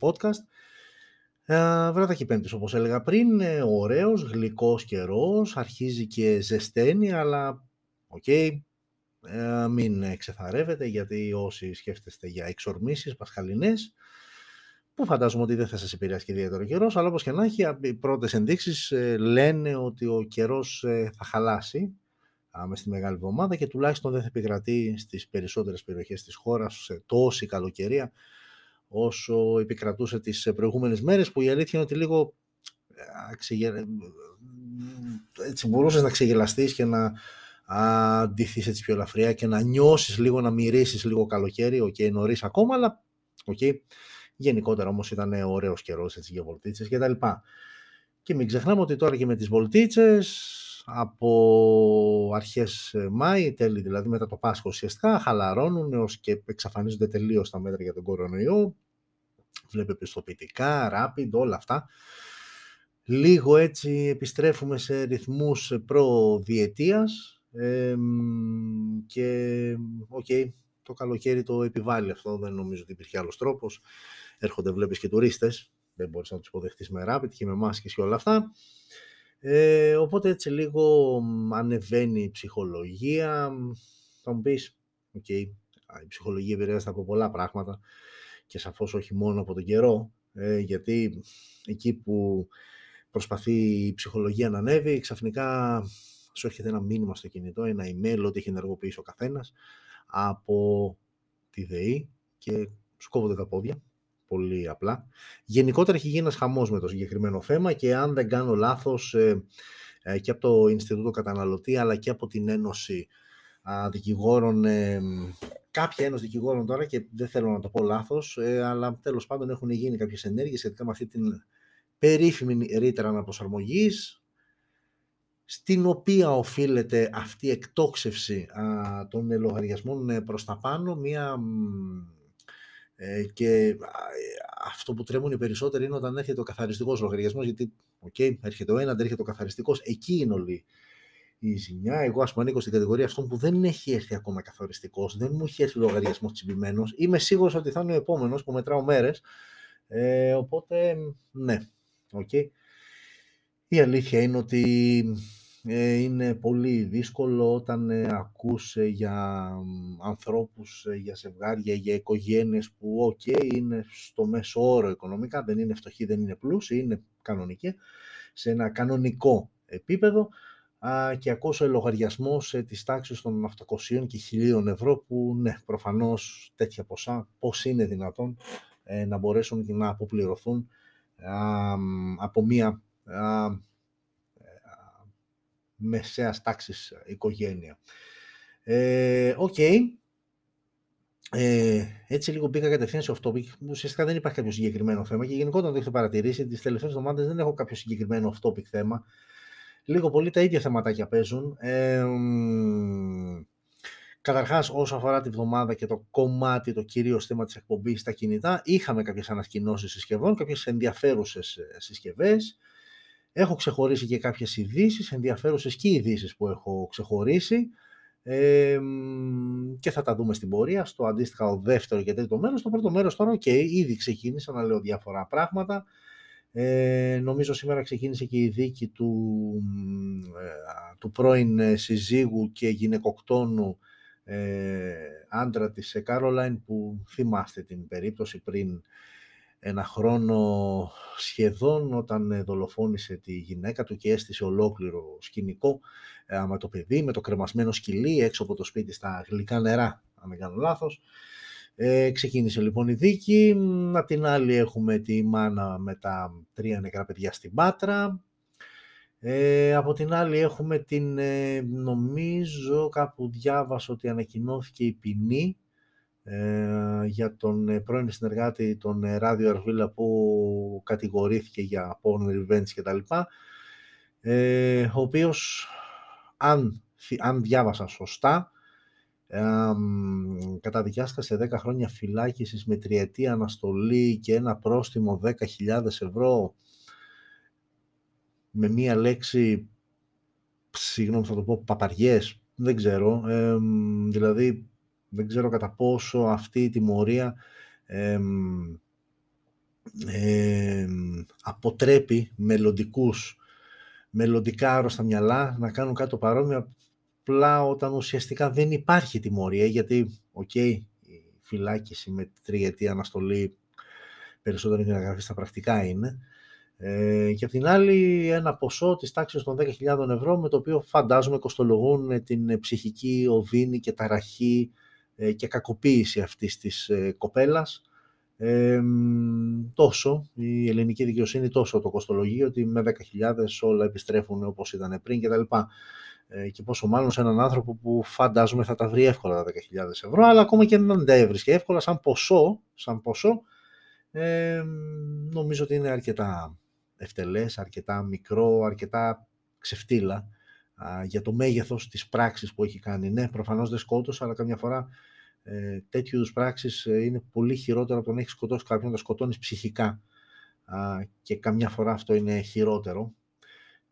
podcast. Ε, βράδυ πέμπτης, όπως έλεγα πριν, ε, ωραίος, γλυκός καιρός, αρχίζει και ζεσταίνει, αλλά OK, okay, ε, μην ξεθαρεύετε, γιατί όσοι σκέφτεστε για εξορμήσεις πασχαλινές, που φαντάζομαι ότι δεν θα σας επηρεάσει και ιδιαίτερα καιρός, αλλά όπως και να έχει, οι πρώτες ενδείξεις ε, λένε ότι ο καιρός ε, θα χαλάσει μες στη Μεγάλη Εβδομάδα και τουλάχιστον δεν θα επικρατεί στις περισσότερες περιοχές της χώρας σε τόση καλοκαιρία όσο επικρατούσε τις προηγούμενες μέρες που η αλήθεια είναι ότι λίγο ε, έτσι μπορούσες να ξεγελαστείς και να ντυθείς έτσι πιο ελαφριά και να νιώσεις λίγο, να μυρίσεις λίγο καλοκαίρι, OK, okay, νωρίς ακόμα, αλλά OK, okay. γενικότερα όμως ήταν ωραίος καιρός έτσι για βολτίτσες και τα λοιπά. Και μην ξεχνάμε ότι τώρα και με τις βολτίτσες από αρχές Μάη, τέλη δηλαδή μετά το Πάσχα ουσιαστικά, χαλαρώνουν έως και εξαφανίζονται τελείως τα μέτρα για τον κορονοϊό. Βλέπετε πιστοποιητικά, rapid, όλα αυτά. Λίγο έτσι επιστρέφουμε σε ρυθμούς προδιετίας ε, και OK, okay, το καλοκαίρι το επιβάλλει αυτό, δεν νομίζω ότι υπήρχε άλλος τρόπος. Έρχονται βλέπεις και τουρίστες, δεν μπορείς να τους υποδεχτείς με rapid και με μάσκες και όλα αυτά. Ε, οπότε έτσι λίγο ανεβαίνει η ψυχολογία. Θα μου πεις, okay, η ψυχολογία επηρεάζεται από πολλά πράγματα και σαφώς όχι μόνο από τον καιρό, ε, γιατί εκεί που προσπαθεί η ψυχολογία να ανέβει, ξαφνικά σου έρχεται ένα μήνυμα στο κινητό, ένα email ότι έχει ενεργοποιήσει ο καθένας από τη ΔΕΗ και σου κόβονται τα πόδια πολύ απλά. Γενικότερα έχει γίνει ένας χαμός με το συγκεκριμένο θέμα και αν δεν κάνω λάθος ε, ε, και από το Ινστιτούτο Καταναλωτή αλλά και από την Ένωση Δικηγόρων, ε, κάποια Ένωση Δικηγόρων τώρα και δεν θέλω να το πω λάθος, αλλά τέλος πάντων έχουν γίνει κάποιες ενέργειες σχετικά με αυτή την περίφημη ρήτρα αναπροσαρμογής στην οποία οφείλεται αυτή η εκτόξευση των λογαριασμών προς τα πάνω, μια ε, και ε, αυτό που τρέμουν οι περισσότεροι είναι όταν έρχεται ο καθαριστικός λογαριασμός, γιατί, okay, έρχεται ο ένας, έρχεται ο καθαριστικός, εκεί είναι όλη η ζημιά. Εγώ, ας πούμε, ανήκω στην κατηγορία αυτών που δεν έχει έρθει ακόμα εκκαθαριστικό, δεν μου έχει έρθει λογαριασμός τσιμπημένος. Είμαι σίγουρος ότι θα είναι ο επόμενος που μετράω μέρες. Ε, οπότε, ναι, OK. Okay. Η αλήθεια είναι ότι ε, είναι πολύ δύσκολο όταν ε, ακούς ε, για ανθρώπους, για ζευγάρια, για οικογένειες που οκ, είναι στο μέσο όρο οικονομικά, δεν είναι φτωχοί, δεν είναι πλούσιοι, είναι κανονικοί, σε ένα κανονικό επίπεδο και ακούς λογαριασμούς της τάξης των 800 και 1000 ευρώ που ναι, προφανώς τέτοια ποσά πώς είναι δυνατόν να μπορέσουν να αποπληρωθούν από μία μεσαίας τάξης οικογένεια. Ε, OK. okay. Ε, έτσι λίγο μπήκα κατευθείαν σε αυτό. Ουσιαστικά δεν υπάρχει κάποιο συγκεκριμένο θέμα και γενικότερα το έχετε παρατηρήσει. Τις τελευταίες εβδομάδες δεν έχω κάποιο συγκεκριμένο off-topic θέμα. Λίγο πολύ τα ίδια θεματάκια παίζουν. Ε, Καταρχάς, όσο αφορά τη βδομάδα και το κομμάτι, το κυρίως θέμα της εκπομπής στα κινητά, είχαμε κάποιες ανακοινώσεις συσκευών, κάποιες ενδιαφέρουσες συσκευές. Έχω ξεχωρίσει και κάποιες ειδήσεις, ενδιαφέρουσες και ειδήσεις που έχω ξεχωρίσει ε, και θα τα δούμε στην πορεία στο αντίστοιχα ο δεύτερο και τρίτο μέρος. Το πρώτο μέρος τώρα, okay, ήδη ξεκίνησα να λέω διάφορα πράγματα. Ε, νομίζω σήμερα ξεκίνησε και η δίκη του, ε, του πρώην ε, συζύγου και γυναικοκτόνου ε, άντρα της Κάρολαϊν που θυμάστε την περίπτωση πριν ένα χρόνο σχεδόν όταν ε, δολοφόνησε τη γυναίκα του και έστησε ολόκληρο σκηνικό ε, με το παιδί, με το κρεμασμένο σκυλί έξω από το σπίτι στα γλυκά νερά, αν δεν κάνω λάθος. Ε, ξεκίνησε λοιπόν η δίκη, απ' την άλλη έχουμε τη μάνα με τα τρία νεκρά παιδιά στην Πάτρα, ε, από την άλλη έχουμε την, ε, νομίζω κάπου διάβασα ότι ανακοινώθηκε η ποινή ε, για τον ε, πρώην συνεργάτη τον ε, Ράδιο Αρβίλα που κατηγορήθηκε για porn revenge και τα λοιπά, ο οποίος αν, αν διάβασα σωστά ε, καταδικάστηκε σε 10 χρόνια φυλάκισης με τριετή αναστολή και ένα πρόστιμο 10.000 ευρώ. Με μία λέξη συγγνώμη θα το πω παπαριές. Δεν ξέρω. Δηλαδή δεν ξέρω κατά πόσο αυτή η τιμωρία ε, αποτρέπει μελλοντικούς μελλοντικά άρρωστα μυαλά να κάνουν κάτι το παρόμοιο απλά όταν ουσιαστικά δεν υπάρχει τιμωρία γιατί, OK, okay, η φυλάκιση με τριετή αναστολή περισσότερο για να γραφεί στα πρακτικά είναι ε, και απ' την άλλη ένα ποσό της τάξης των 10.000 ευρώ με το οποίο φαντάζομαι κοστολογούν την ψυχική οδύνη και ταραχή ε, και κακοποίηση αυτής της ε, κοπέλας ε, τόσο, η ελληνική δικαιοσύνη τόσο το κοστολογεί ότι με 10.000 όλα επιστρέφουν όπως ήταν πριν κτλ. Ε, και πόσο μάλλον σε έναν άνθρωπο που φαντάζομαι θα τα βρει εύκολα τα 10.000 ευρώ, αλλά ακόμα και αν δεν τα έβρισκε εύκολα σαν ποσό, σαν ποσό ε, νομίζω ότι είναι αρκετά ευτελές, αρκετά μικρό, αρκετά ξεφτύλα για το μέγεθος της πράξης που έχει κάνει. Ναι, προφανώς δεν σκότωσε, αλλά καμιά φορά ε, τέτοιου είδους πράξεις ε, είναι πολύ χειρότερο από το να έχεις σκοτώσει κάποιον, να το σκοτώνεις ψυχικά και καμιά φορά αυτό είναι χειρότερο.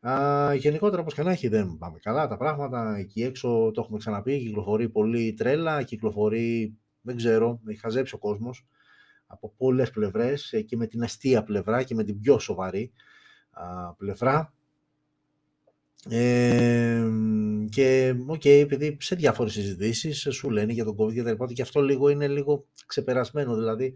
Α, γενικότερα, όπως και να έχει, δεν πάμε καλά τα πράγματα. Εκεί έξω, το έχουμε ξαναπεί, κυκλοφορεί πολύ τρέλα, κυκλοφορεί, δεν ξέρω, έχει χαζέψει ο κόσμος από πολλές πλευρές ε, και με την αστεία πλευρά και με την πιο σοβαρή α, πλευρά. Ε, και OK, okay, επειδή σε διάφορες συζητήσεις σου λένε για τον COVID και τα λοιπά, και αυτό λίγο είναι λίγο ξεπερασμένο, δηλαδή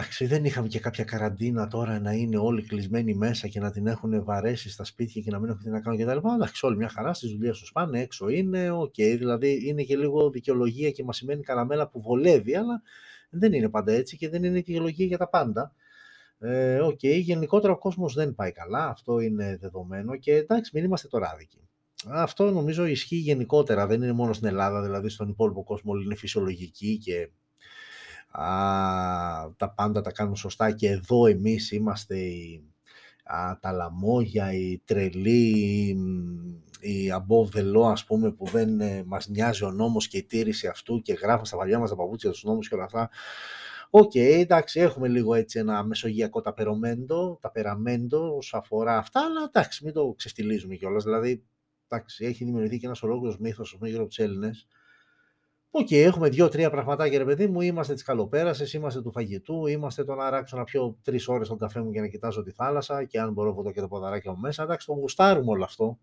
Εντάξει, δεν είχαμε και κάποια καραντίνα τώρα να είναι όλοι κλεισμένοι μέσα και να την έχουν βαρέσει στα σπίτια και να μην έχουν τι να κάνουν κτλ. Εντάξει, όλοι μια χαρά στις δουλειές τους πάνε, έξω είναι, OK. Okay, δηλαδή είναι και λίγο δικαιολογία και μασημένη καραμέλα που βολεύει, αλλά δεν είναι πάντα έτσι και δεν είναι δικαιολογία για τα πάντα. Ε, OK, okay, γενικότερα ο κόσμος δεν πάει καλά, αυτό είναι δεδομένο και εντάξει μην είμαστε τώρα άδικοι. Αυτό νομίζω ισχύει γενικότερα, δεν είναι μόνο στην Ελλάδα, δηλαδή στον υπόλοιπο κόσμο όλοι είναι φυσιολογικοί και α, τα πάντα τα κάνουν σωστά και εδώ εμείς είμαστε οι, α, τα λαμόγια, οι τρελοί, οι above the law ας πούμε που δεν ε, μας νοιάζει ο νόμος και η τήρηση αυτού και γράφουν στα παλιά μας τα παπούτσια τους νόμους και όλα αυτά OK, okay, εντάξει, έχουμε λίγο έτσι ένα μεσογειακό ταπεραμέντο, ταπεραμέντο όσο αφορά αυτά, αλλά εντάξει, μην το ξεφτιλίζουμε κιόλας. Δηλαδή, εντάξει, έχει δημιουργηθεί και ένας ολόκληρος μύθος γύρω από τους Έλληνες. OK, okay, έχουμε δύο-τρία πραγματάκια, ρε παιδί μου. Είμαστε της καλοπέρασης, είμαστε του φαγητού, είμαστε το να αράξω να πιω τρεις ώρες τον καφέ μου για να κοιτάζω τη θάλασσα και αν μπορώ να και το ποδαράκι μου μέσα. Εντάξει, το γουστάρουμε όλο αυτό.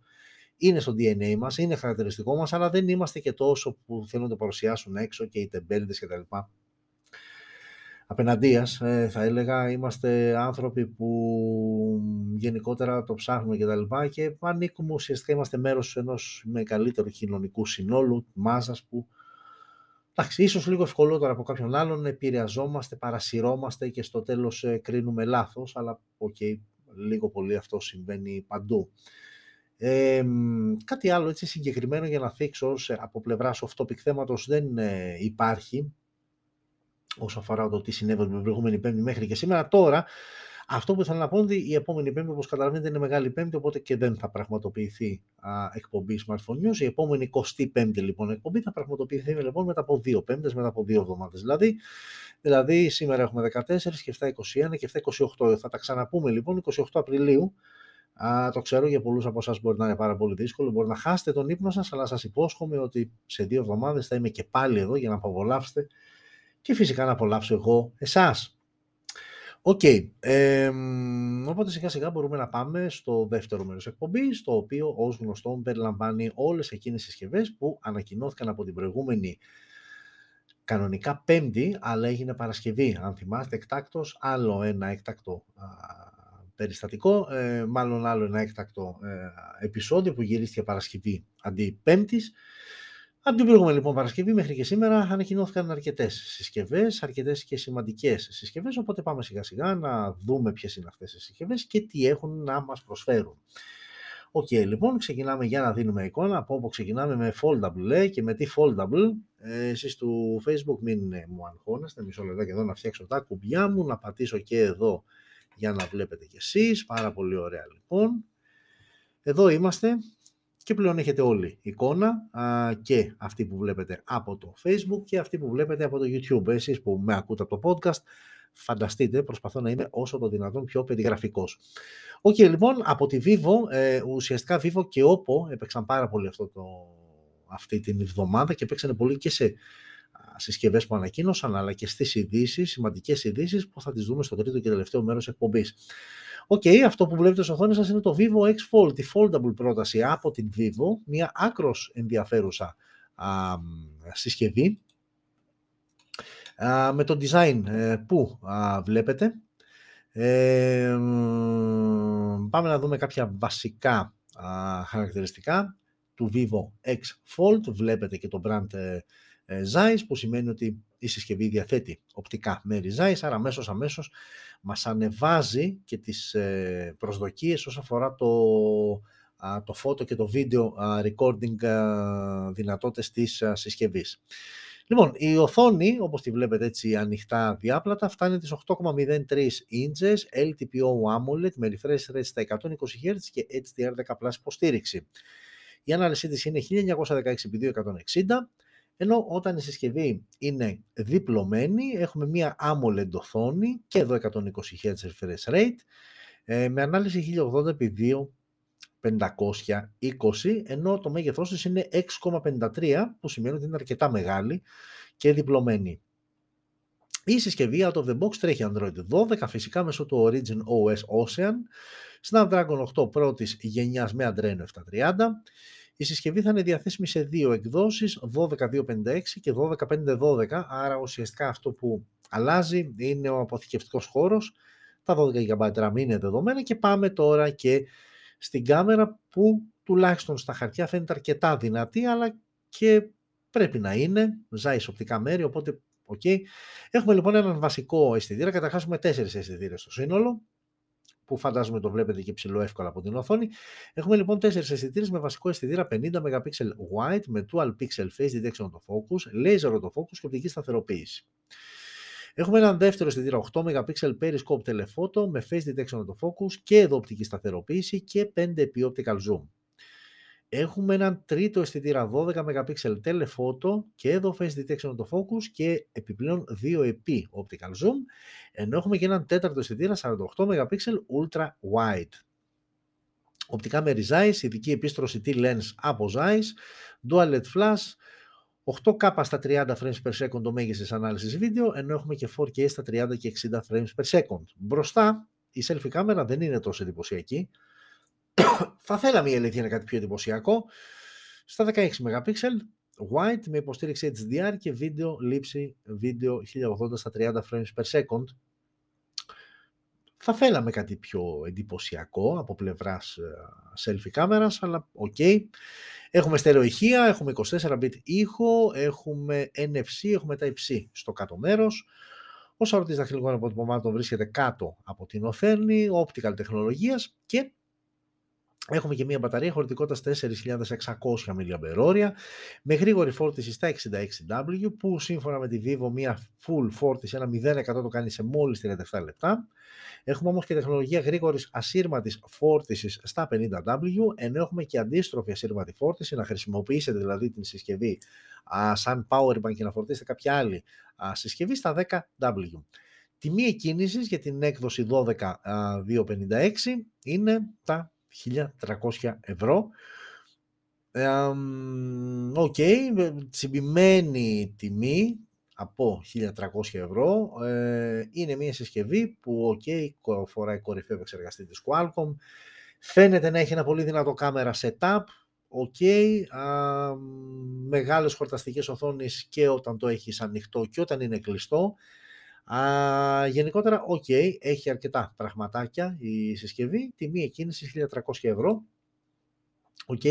Είναι στο DNA μας, είναι χαρακτηριστικό μας, αλλά δεν είμαστε και τόσο που θέλουν να το παρουσιάσουν έξω και οι τεμπέληδες κτλ απεναντίας, ε, θα έλεγα, είμαστε άνθρωποι που γενικότερα το ψάχνουμε και τα λοιπά και ανήκουμε ουσιαστικά, είμαστε μέρος ενός μεγαλύτερου κοινωνικού συνόλου, μάζας που Εντάξει, ίσως λίγο ευκολότερα από κάποιον άλλον, επηρεαζόμαστε, παρασυρόμαστε και στο τέλος ε, κρίνουμε λάθος, αλλά OK, okay, λίγο πολύ αυτό συμβαίνει παντού. Ε, κάτι άλλο έτσι συγκεκριμένο για να θίξω από πλευράς off-topic θέματος δεν ε, υπάρχει, όσο αφορά το τι συνέβη την προηγούμενη Πέμπτη μέχρι και σήμερα. Τώρα, αυτό που ήθελα να πω είναι ότι η επόμενη Πέμπτη, όπως καταλαβαίνετε, είναι μεγάλη Πέμπτη, οπότε και δεν θα πραγματοποιηθεί α, εκπομπή Smartphone News. Η επόμενη 25η λοιπόν εκπομπή θα πραγματοποιηθεί λοιπόν μετά από δύο Πέμπτες, μετά από δύο εβδομάδες. Δηλαδή, δηλαδή, σήμερα έχουμε 14 και 7 21 και 7 28. Θα τα ξαναπούμε λοιπόν 28 Απριλίου. Α, το ξέρω για πολλούς από εσάς μπορεί να είναι πάρα πολύ δύσκολο. Μπορεί να χάσετε τον ύπνο σας, αλλά σας υπόσχομαι ότι σε δύο εβδομάδες θα είμαι και πάλι εδώ για να απολαύσετε και φυσικά να απολαύσω εγώ εσάς. OK, okay. ε, οπότε σιγά σιγά μπορούμε να πάμε στο δεύτερο μέρος εκπομπής, το οποίο ως γνωστό περιλαμβάνει όλες εκείνες τις συσκευές που ανακοινώθηκαν από την προηγούμενη κανονικά πέμπτη, αλλά έγινε Παρασκευή. Αν θυμάστε, εκτάκτως, άλλο ένα έκτακτο α, περιστατικό, ε, μάλλον άλλο ένα έκτακτο ε, επεισόδιο που γυρίστηκε Παρασκευή αντί Πέμπτης. Από την προηγούμενη λοιπόν Παρασκευή μέχρι και σήμερα ανακοινώθηκαν αρκετές συσκευές, αρκετές και σημαντικές συσκευές. Οπότε πάμε σιγά σιγά να δούμε ποιες είναι αυτές οι συσκευές και τι έχουν να μας προσφέρουν. OK, okay, λοιπόν, ξεκινάμε για να δίνουμε εικόνα. Από όπου ξεκινάμε με foldable ε, και με τι foldable. Ε, εσείς του Facebook μην ε, μου αγχώνεστε, μισό λεπτό και εδώ να φτιάξω τα κουμπιά μου, να πατήσω και εδώ για να βλέπετε κι εσείς. Πάρα πολύ ωραία λοιπόν. Εδώ είμαστε και πλέον έχετε όλη εικόνα α, και αυτή που βλέπετε από το Facebook και αυτή που βλέπετε από το YouTube. Εσείς που με ακούτε από το podcast, φανταστείτε, προσπαθώ να είμαι όσο το δυνατόν πιο περιγραφικός. OK, okay, λοιπόν, από τη Vivo, ε, ουσιαστικά Vivo και Oppo έπαιξαν πάρα πολύ αυτό το, αυτή την εβδομάδα και παίξανε πολύ και σε συσκευές που ανακοίνωσαν, αλλά και στις ειδήσεις, σημαντικές ειδήσεις που θα τις δούμε στο τρίτο και τελευταίο μέρος εκπομπής. OK, okay, αυτό που βλέπετε στην οθόνη σας είναι το Vivo X Fold, τη foldable πρόταση από την Vivo, μια άκρως ενδιαφέρουσα α, συσκευή, α, με το design ε, που α, βλέπετε. Ε, πάμε να δούμε κάποια βασικά χαρακτηριστικά του Vivo X Fold. Βλέπετε και το brand ε, ε, Zeiss που σημαίνει ότι η συσκευή διαθέτει οπτικά μέρη Zeiss, άρα αμέσως αμέσως μας ανεβάζει και τις ε, προσδοκίες όσον αφορά το, το φώτο και το βίντεο recording δυνατότητες της συσκευής. Λοιπόν, η οθόνη, όπως τη βλέπετε έτσι ανοιχτά διάπλατα, φτάνει τις 8,03 inches LTPO AMOLED με refresh rate στα 120 Hz και HDR10 υποστήριξη. Η ανάλυση της είναι 1916x2160, ενώ όταν η συσκευή είναι διπλωμένη, έχουμε μία AMOLED οθόνη και εδώ 120 Hz refresh rate, ε, με ανάλυση 1080x2 520, ενώ το μέγεθός της είναι 6,53, που σημαίνει ότι είναι αρκετά μεγάλη και διπλωμένη. Η συσκευή out of the box τρέχει Android 12, φυσικά μέσω του Origin OS Ocean, Snapdragon 8 πρώτης γενιάς με Adreno 730. Η συσκευή θα είναι διαθέσιμη σε δύο εκδόσεις, 12.256 και 12.512, άρα ουσιαστικά αυτό που αλλάζει είναι ο αποθηκευτικός χώρος, τα 12 GB RAM είναι δεδομένα και πάμε τώρα και στην κάμερα που τουλάχιστον στα χαρτιά φαίνεται αρκετά δυνατή, αλλά και πρέπει να είναι, ζάει σε οπτικά μέρη, οπότε okay. Έχουμε λοιπόν έναν βασικό αισθητήρα, καταρχάς έχουμε τέσσερις αισθητήρες στο σύνολο, που φαντάζομαι το βλέπετε και ψηλό εύκολα από την οθόνη. Έχουμε λοιπόν τέσσερις αισθητήρες με βασικό αισθητήρα 50 MP wide με dual pixel face detection to focus, laser autofocus και οπτική σταθεροποίηση. Έχουμε έναν δεύτερο αισθητήρα 8 MP periscope telephoto με face detection autofocus και εδώ οπτική σταθεροποίηση και 5 επί optical zoom. Έχουμε έναν τρίτο αισθητήρα 12 MP telephoto και εδώ face detection autofocus και επιπλέον 2 επί optical zoom, ενώ έχουμε και έναν τέταρτο αισθητήρα 48 MP ultra wide. Οπτικά με Zeiss, ειδική επίστρωση T-Lens από Zeiss, Dual LED Flash, 8K στα 30 frames per second το μέγιστης ανάλυσης βίντεο, ενώ έχουμε και 4K στα 30 και 60 frames per second. Μπροστά, η selfie κάμερα δεν είναι τόσο εντυπωσιακή. Θα θέλαμε η αλήθεια είναι κάτι πιο εντυπωσιακό. Στα 16 MP, wide με υποστήριξη HDR και βίντεο λήψη βίντεο 1080 στα 30 frames per second. Θα θέλαμε κάτι πιο εντυπωσιακό από πλευράς ε, selfie κάμερας, αλλά OK. Okay. Έχουμε στερεοηχεία, έχουμε 24-bit ήχο, έχουμε NFC, έχουμε Type-C στο κάτω μέρος. Ο σαρωτής δαχτυλικών αποτυπωμάτων βρίσκεται κάτω από την οθόνη, optical τεχνολογίας και Έχουμε και μια μπαταρία χωρητικότητας 4.600 mAh με γρήγορη φόρτιση στα 66W που σύμφωνα με τη Vivo μια full φόρτιση, ένα 0% το κάνει σε μόλις 37 λεπτά. Έχουμε όμως και τεχνολογία γρήγορης ασύρματης φόρτισης στα 50W ενώ έχουμε και αντίστροφη ασύρματη φόρτιση, να χρησιμοποιήσετε δηλαδή την συσκευή α, σαν powerbank και να φορτίσετε κάποια άλλη α, συσκευή στα 10W. Τιμή εκκίνησης για την έκδοση 12.256 είναι τα 1.300 ευρώ. OK, okay, τσιμπημένη τιμή από 1.300 ευρώ. Ε, είναι μια συσκευή που okay, φοράει κορυφαίο επεξεργαστή της Qualcomm. Φαίνεται να έχει ένα πολύ δυνατό camera setup. OK, okay, μεγάλες χορταστικές οθόνες και όταν το έχεις ανοιχτό και όταν είναι κλειστό. Α, γενικότερα, οκ, έχει αρκετά πραγματάκια η συσκευή, τιμή εκκίνησης 1300 ευρώ. Οκ,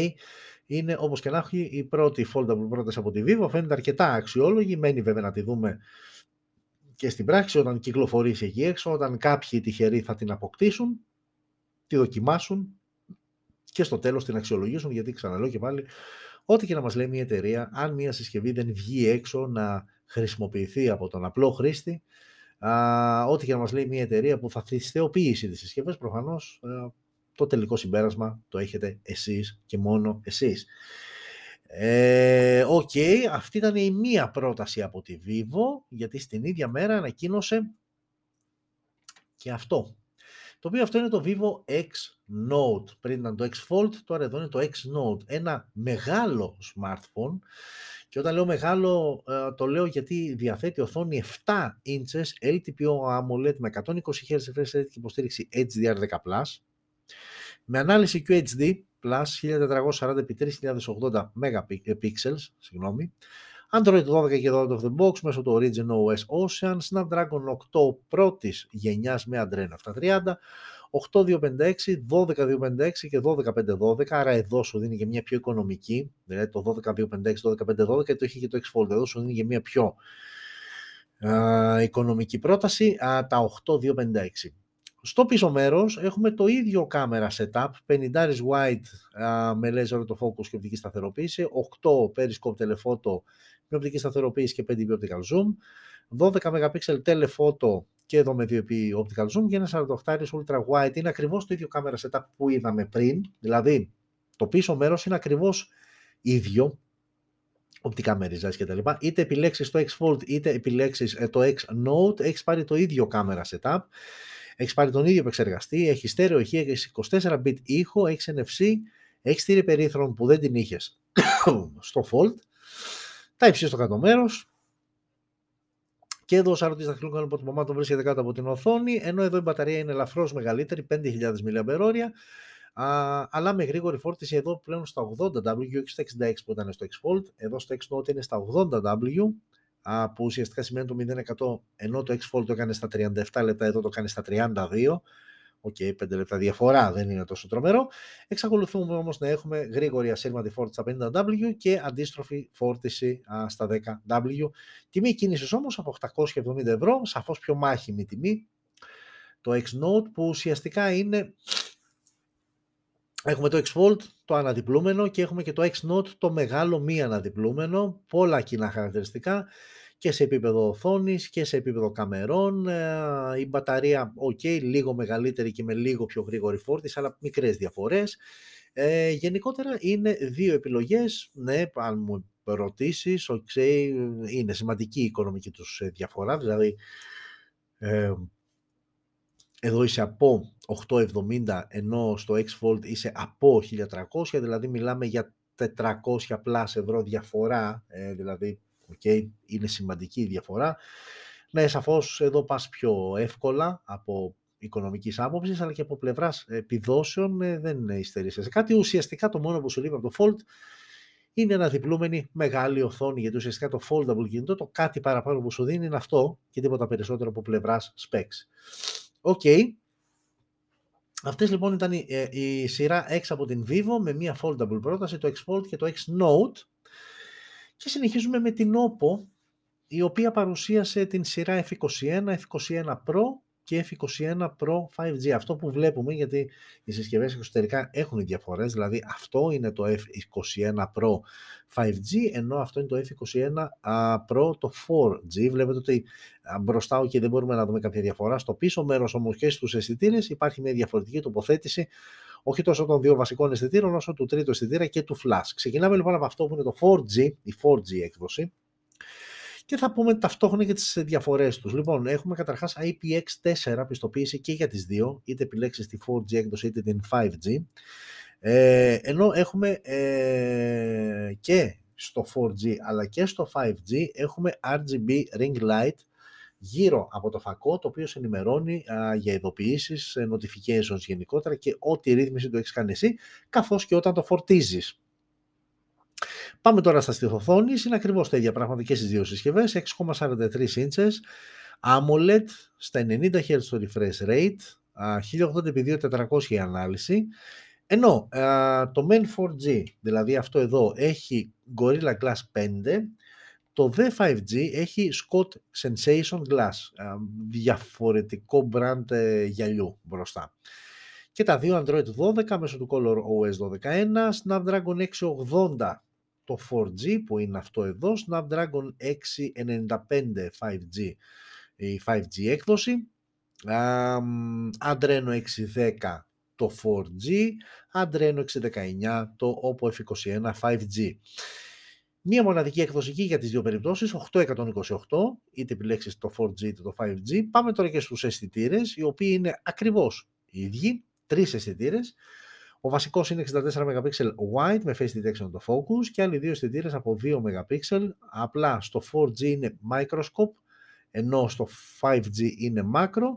είναι όπως και να έχει η πρώτη foldable πρόταση από τη Vivo, φαίνεται αρκετά αξιόλογη, μένει βέβαια να τη δούμε και στην πράξη όταν κυκλοφορήσει εκεί έξω, όταν κάποιοι τυχεροί θα την αποκτήσουν, τη δοκιμάσουν και στο τέλος την αξιολογήσουν, γιατί ξαναλέω και πάλι, ό,τι και να μας λέει μια εταιρεία, αν μια συσκευή δεν βγει έξω να χρησιμοποιηθεί από τον απλό χρήστη, α, ό,τι και να μας λέει μια εταιρεία που θα θεοποιήσει τις συσκευές, προφανώς ε, το τελικό συμπέρασμα το έχετε εσείς και μόνο εσείς. Ε, οκ, αυτή ήταν η μία πρόταση από τη Vivo, γιατί στην ίδια μέρα ανακοίνωσε και αυτό. Το οποίο αυτό είναι το Vivo X Note. Πριν ήταν το X Fold, τώρα εδώ είναι το X Note. Ένα μεγάλο smartphone και όταν λέω μεγάλο, ε, το λέω γιατί διαθέτει οθόνη 7 inches LTPO AMOLED με 120 Hz refresh rate και υποστήριξη HDR10+, με ανάλυση QHD+, 1440x3080 megapixels, συγγνώμη, Android 12 και 12 of the box μέσω του Origin OS Ocean, Snapdragon 8 πρώτης γενιάς με Adreno 730, 8256, 12256 και 12512, άρα εδώ σου δίνει και μια πιο οικονομική, δηλαδή το 12256, 12512 το έχει και το X Fold, εδώ σου δίνει και μια πιο α, οικονομική πρόταση, α, τα 8256. Στο πίσω μέρος έχουμε το ίδιο κάμερα setup, 50 wide α, με laser autofocus και οπτική σταθεροποίηση, 8 periscope telephoto με οπτική σταθεροποίηση και 5 optical zoom, 12 MP telephoto και εδώ με 2 optical zoom και ένα 48 ultra wide. Είναι ακριβώς το ίδιο κάμερα setup που είδαμε πριν, δηλαδή το πίσω μέρος είναι ακριβώς ίδιο, οπτικά μεριζάς και τα λοιπά, είτε επιλέξεις το X Fold είτε επιλέξεις ε, το X Note, έχεις πάρει το ίδιο κάμερα setup, έχεις πάρει τον ίδιο επεξεργαστή, έχει στέρεο ηχεία, έχεις 24 bit ήχο, έχεις NFC, έχεις στήρι περίθρων που δεν την είχες στο Fold, τα υψί στο κάτω μέρος. Και εδώ ο σαρωτής δαχτυλικών αποτυπωμάτων βρίσκεται κάτω από την οθόνη, ενώ εδώ η μπαταρία είναι ελαφρώς μεγαλύτερη, 5.000 mAh, αλλά με γρήγορη φόρτιση εδώ πλέον στα 80W και στα 66 που ήταν στο X Fold. Εδώ στο X Note είναι στα 80W, που ουσιαστικά σημαίνει το 0% ενώ το X Fold το έκανε στα 37 λεπτά, εδώ το κάνει στα 32. OK, okay, 5 λεπτά διαφορά δεν είναι τόσο τρομερό. Εξακολουθούμε όμως να έχουμε γρήγορη ασύρματη φόρτιση στα 50W και αντίστροφη φόρτιση α, στα 10W. Τιμή εκκίνησης όμως από 870 ευρώ, σαφώς πιο μάχημη τιμή. Το X Note που ουσιαστικά είναι... Έχουμε το X Fold, το αναδιπλούμενο και έχουμε και το X Note, το μεγάλο μη αναδιπλούμενο, πολλά κοινά χαρακτηριστικά και σε επίπεδο οθόνης και σε επίπεδο καμερών. Ε, η μπαταρία, ok, λίγο μεγαλύτερη και με λίγο πιο γρήγορη φόρτιση, αλλά μικρές διαφορές. Ε, γενικότερα είναι δύο επιλογές, ναι, αν μου ρωτήσεις, okay, είναι σημαντική η οικονομική τους ε, διαφορά, δηλαδή ε, εδώ είσαι από 870 ενώ στο X Fold είσαι από 1300, δηλαδή μιλάμε για 400 πλάς ευρώ διαφορά, δηλαδή Okay, είναι σημαντική η διαφορά. Ναι, σαφώς εδώ πας πιο εύκολα από οικονομικής άποψης, αλλά και από πλευράς επιδόσεων ε, δεν υστερείσαι. Σε κάτι ουσιαστικά το μόνο που σου λείπει από το Fold είναι ένα διπλούμενη μεγάλη οθόνη, γιατί ουσιαστικά το foldable κινητό, το κάτι παραπάνω που σου δίνει είναι αυτό και τίποτα περισσότερο από πλευράς specs. OK. Okay. Αυτές λοιπόν ήταν η, ε, η σειρά X από την Vivo με μια foldable πρόταση, το X Fold και το X Note. Και συνεχίζουμε με την OPPO, η οποία παρουσίασε την σειρά F21, F21 Pro και F21 Pro 5G. Αυτό που βλέπουμε, γιατί οι συσκευές εξωτερικά έχουν διαφορές, δηλαδή αυτό είναι το F21 Pro 5G, ενώ αυτό είναι το F21 Pro το 4G. Βλέπετε ότι μπροστά και δεν μπορούμε να δούμε κάποια διαφορά. Στο πίσω μέρος όμως και στους αισθητήρες υπάρχει μια διαφορετική τοποθέτηση όχι τόσο των δύο βασικών αισθητήρων, όσο του τρίτου αισθητήρα και του flash. Ξεκινάμε λοιπόν από αυτό που είναι το 4G, η 4G έκδοση, και θα πούμε ταυτόχρονα και τις διαφορές τους. Λοιπόν, έχουμε καταρχάς IPX4 πιστοποίηση και για τις δύο, είτε επιλέξεις τη 4G έκδοση είτε την 5G. Ε, ενώ έχουμε ε, και στο 4G αλλά και στο 5G έχουμε RGB Ring Light γύρω από το φακό, το οποίο σε ενημερώνει α, για ειδοποιήσεις, ε, notifications γενικότερα και ό,τι ρύθμιση το έχεις κάνει εσύ, καθώς και όταν το φορτίζεις. Πάμε τώρα στα στιθοθόνης, είναι ακριβώς τα ίδια πράγματα και στις δύο συσκευές, 6,43 inches, AMOLED στα 90 Hz το refresh rate, 1080x2400 η ανάλυση, ενώ το Men 4G, δηλαδή αυτό εδώ, έχει Gorilla Glass 5, το The 5G έχει Scott Sensation Glass, διαφορετικό brand ε, γυαλιού μπροστά. Και τα δύο Android 12 μέσω του Color OS 12.1, Snapdragon 680 το 4G που είναι αυτό εδώ, Snapdragon 695 5G η 5G έκδοση, Adreno 610 το 4G, Adreno 619 το Oppo F21 5G. Μία μοναδική εκδοσική για τις δύο περιπτώσεις, 828, είτε επιλέξεις το 4G είτε το 5G. Πάμε τώρα και στους αισθητήρες, οι οποίοι είναι ακριβώς οι ίδιοι, τρεις αισθητήρες. Ο βασικός είναι 64 MP wide με face detection το focus και άλλοι δύο αισθητήρες από 2 MP. Απλά στο 4G είναι microscope, ενώ στο 5G είναι macro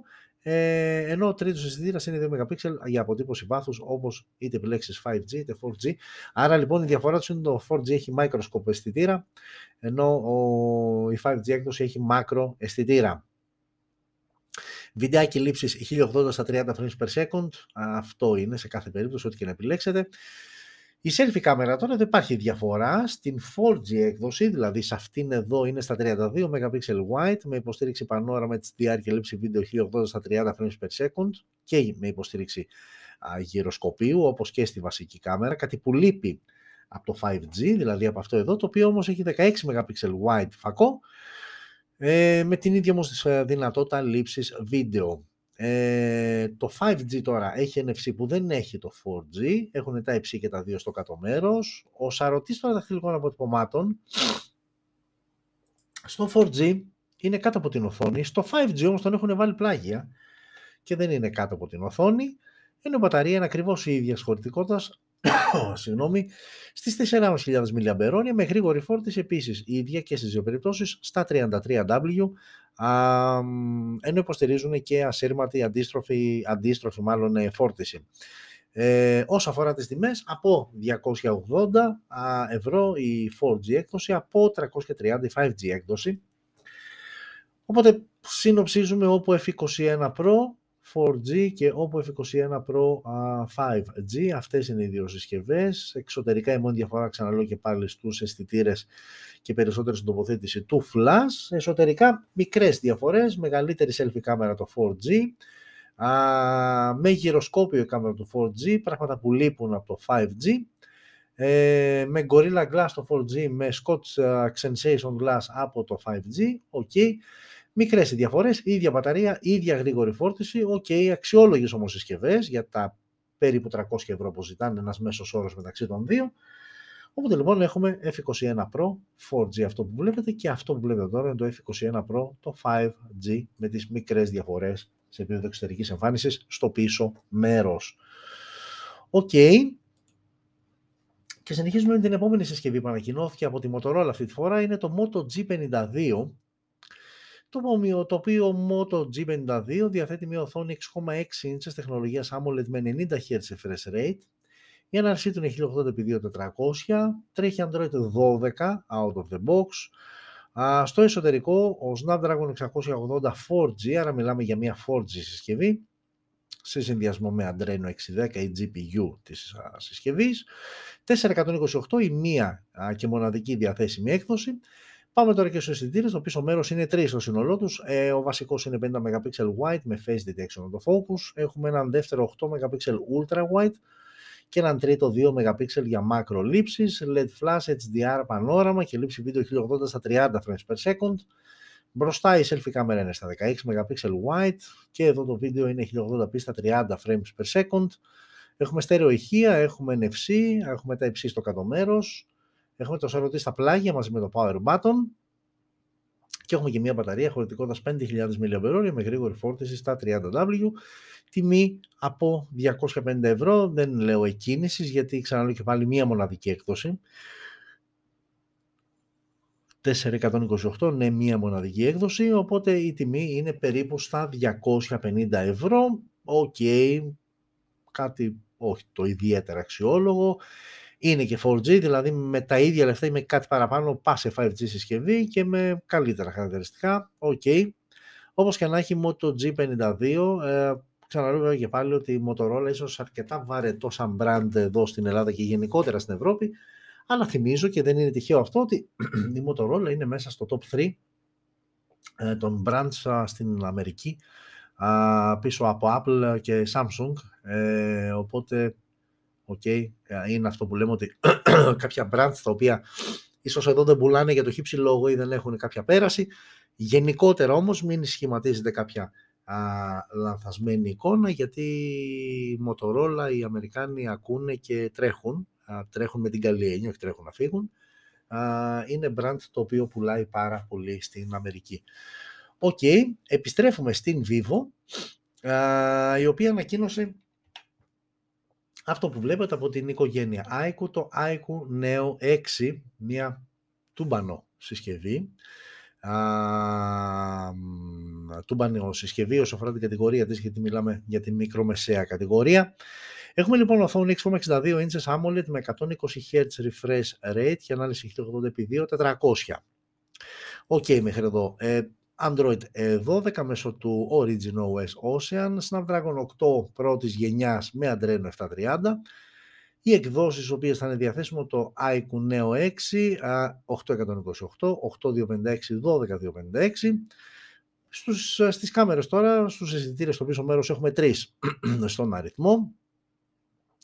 ε, ενώ ο τρίτος αισθητήρας είναι 2 MP για αποτύπωση βάθους όπως είτε επιλέξεις 5G είτε 4G. Άρα λοιπόν η διαφορά τους είναι το 4G έχει microscope αισθητήρα ενώ ο, η 5G έκδοση έχει macro αισθητήρα. Βιντεάκι λήψης 1080 στα 30 frames per second, αυτό είναι σε κάθε περίπτωση ό,τι και να επιλέξετε. Η selfie κάμερα τώρα δεν υπάρχει διαφορά. Στην 4G έκδοση, δηλαδή σε αυτήν εδώ είναι στα 32 MP wide με υποστήριξη πανόραμα HDR και λήψη βίντεο 1080 στα 30 frames per second και με υποστήριξη γυροσκοπίου όπως και στη βασική κάμερα, κάτι που λείπει από το 5G, δηλαδή από αυτό εδώ, το οποίο όμως έχει 16 MP wide φακό ε, με την ίδια όμως δυνατότητα λήψης βίντεο. Ε, το 5G τώρα έχει NFC που δεν έχει το 4G, έχουν τα υψί και τα δύο στο κάτω μέρος. Ο σαρωτής των δαχτυλικών αποτυπωμάτων στο 4G είναι κάτω από την οθόνη, στο 5G όμως τον έχουν βάλει πλάγια και δεν είναι κάτω από την οθόνη. Ενώ η μπαταρία είναι ακριβώς η ίδια χωρητικότητας, συγγνώμη, στις 4.500 mAh με γρήγορη φόρτιση επίσης η ίδια και στις δύο περιπτώσεις στα 33W ενώ υποστηρίζουν και ασύρματη αντίστροφη, αντίστροφη μάλλον ε, φόρτιση. Ε, όσο αφορά τις τιμές, από 280 ευρώ η 4G έκδοση, από 330 η 5G έκδοση. Οπότε συνοψίζουμε όπου F21 Pro 4G και Oppo F21 Pro 5G. Αυτές είναι οι δύο συσκευές. Εξωτερικά η μόνη διαφορά, ξαναλέω και πάλι στους αισθητήρες και περισσότερη στην τοποθέτηση του Flash. Εσωτερικά μικρές διαφορές, μεγαλύτερη selfie κάμερα το 4G, με γυροσκόπιο η κάμερα του 4G, πράγματα που λείπουν από το 5G. Ε, με Gorilla Glass το 4G, με Schott Xensation Glass από το 5G, ok. Μικρές οι διαφορές, ίδια μπαταρία, ίδια γρήγορη φόρτιση. OK, okay, αξιόλογες όμως συσκευές για τα περίπου 300 ευρώ που ζητάνε ένας μέσος όρος μεταξύ των δύο. Οπότε λοιπόν έχουμε F21 Pro 4G αυτό που βλέπετε και αυτό που βλέπετε τώρα είναι το F21 Pro το 5G με τις μικρές διαφορές σε επίπεδο εξωτερικής εμφάνισης στο πίσω μέρος. OK. Okay. Και συνεχίζουμε με την επόμενη συσκευή που ανακοινώθηκε από τη Motorola αυτή τη φορά είναι το Moto G52 το, το οποίο Moto G52 διαθέτει μια οθόνη 6,6 inches τεχνολογίας AMOLED με 90 Hz refresh rate. Η ανάλυσή του είναι 1080x2400, τρέχει Android 12 out of the box. στο εσωτερικό ο Snapdragon 680 4G, άρα μιλάμε για μια 4G συσκευή, σε συνδυασμό με Adreno 610 η GPU της συσκευής. 428 η μία και μοναδική διαθέσιμη έκδοση Πάμε τώρα και στους αισθητήρες. Το πίσω μέρος είναι τρεις στο σύνολό τους. Ε, ο βασικός είναι 50 MP wide με face detection το focus. Έχουμε έναν δεύτερο 8 MP ultra wide και έναν τρίτο 2 MP για macro λήψεις, LED flash, HDR πανόραμα και λήψη βίντεο 1080 στα 30 frames per second. Μπροστά η selfie κάμερα είναι στα 16 MP wide και εδώ το βίντεο είναι 1080p στα 30 frames per second. Έχουμε στέρεο ηχεία, έχουμε NFC, έχουμε τα υψί στο κάτω μέρος, Έχουμε το σαρωτή στα πλάγια μαζί με το power button και έχουμε και μια μπαταρία χωρητικότητας 5.000 mAh με γρήγορη φόρτιση στα 30W. Τιμή από 250 ευρώ, δεν λέω εκκίνησης γιατί ξαναλέω και πάλι μία μοναδική έκδοση. 428, ναι, μία μοναδική έκδοση, οπότε η τιμή είναι περίπου στα 250 ευρώ. Οκ, κάτι όχι το ιδιαίτερα αξιόλογο. Είναι και 4G, δηλαδή με τα ίδια λεφτά ή με κάτι παραπάνω πας σε 5G συσκευή και με καλύτερα χαρακτηριστικά. OK. Okay. Όπως και να έχει Moto G52, ε, ξαναλέω και πάλι ότι η Motorola ίσως αρκετά βαρετό σαν brand εδώ στην Ελλάδα και γενικότερα στην Ευρώπη, αλλά θυμίζω και δεν είναι τυχαίο αυτό ότι η Motorola είναι μέσα στο top 3 ε, των brands στην Αμερική πίσω από Apple και Samsung, ε, οπότε Okay. Ε, είναι αυτό που λέμε ότι κάποια brands τα οποία ίσως εδώ δεν πουλάνε για το χύψη λόγο ή δεν έχουν κάποια πέραση. Γενικότερα όμως μην σχηματίζεται κάποια α, λανθασμένη εικόνα γιατί η Motorola, οι Αμερικάνοι ακούνε και τρέχουν. Α, τρέχουν με την καλή έννοια, όχι τρέχουν να φύγουν. Α, είναι brand το οποίο πουλάει πάρα πολύ στην Αμερική. Οκ, επιστρέφουμε στην Vivo η οποία ανακοίνωσε αυτό που βλέπετε από την οικογένεια iQOO, το iQOO Neo 6, μια τούμπανο συσκευή, τούμπανο συσκευή όσο αφορά την κατηγορία της, γιατί μιλάμε για τη μικρομεσαία κατηγορία. Έχουμε λοιπόν οθόνη 6,62 inches AMOLED με 120 Hz refresh rate και ανάλυση 1080x2 400. OK okay, μέχρι εδώ. Ε, Android 12 μέσω του Origin OS Ocean, Snapdragon 8 πρώτης γενιάς με Adreno 730, οι εκδόσεις οι οποίες θα είναι διαθέσιμο το iQOO Neo 6, 8128, 8256, 12256. Στους, στις κάμερες τώρα, στους αισθητήρες στο πίσω μέρος έχουμε τρεις στον αριθμό.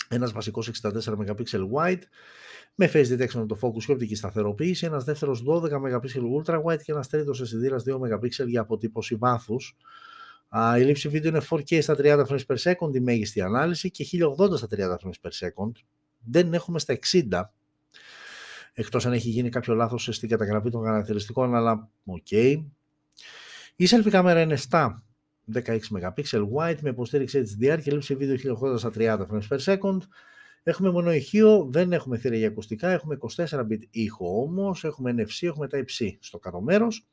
Ένας βασικός 64 MP wide, με face detection autofocus και οπτική σταθεροποίηση, ένας δεύτερος 12 MP ultra wide και ένας τρίτος αισθητήρας 2 MP για αποτύπωση βάθους. Η λήψη βίντεο είναι 4K στα 30 frames per second η μέγιστη ανάλυση και 1080 στα 30 frames per second. Δεν έχουμε στα 60, εκτός αν έχει γίνει κάποιο λάθος στην καταγραφή των χαρακτηριστικών, αλλά OK. Okay. Η selfie κάμερα είναι στα 16 MP wide με υποστήριξη HDR και λήψη βίντεο 1080 στα 30 frames per second. Έχουμε μόνο ηχείο, δεν έχουμε θύρα για ακουστικά, έχουμε 24-bit ήχο όμως, έχουμε NFC, έχουμε τα υψί στο κάτω μέρος.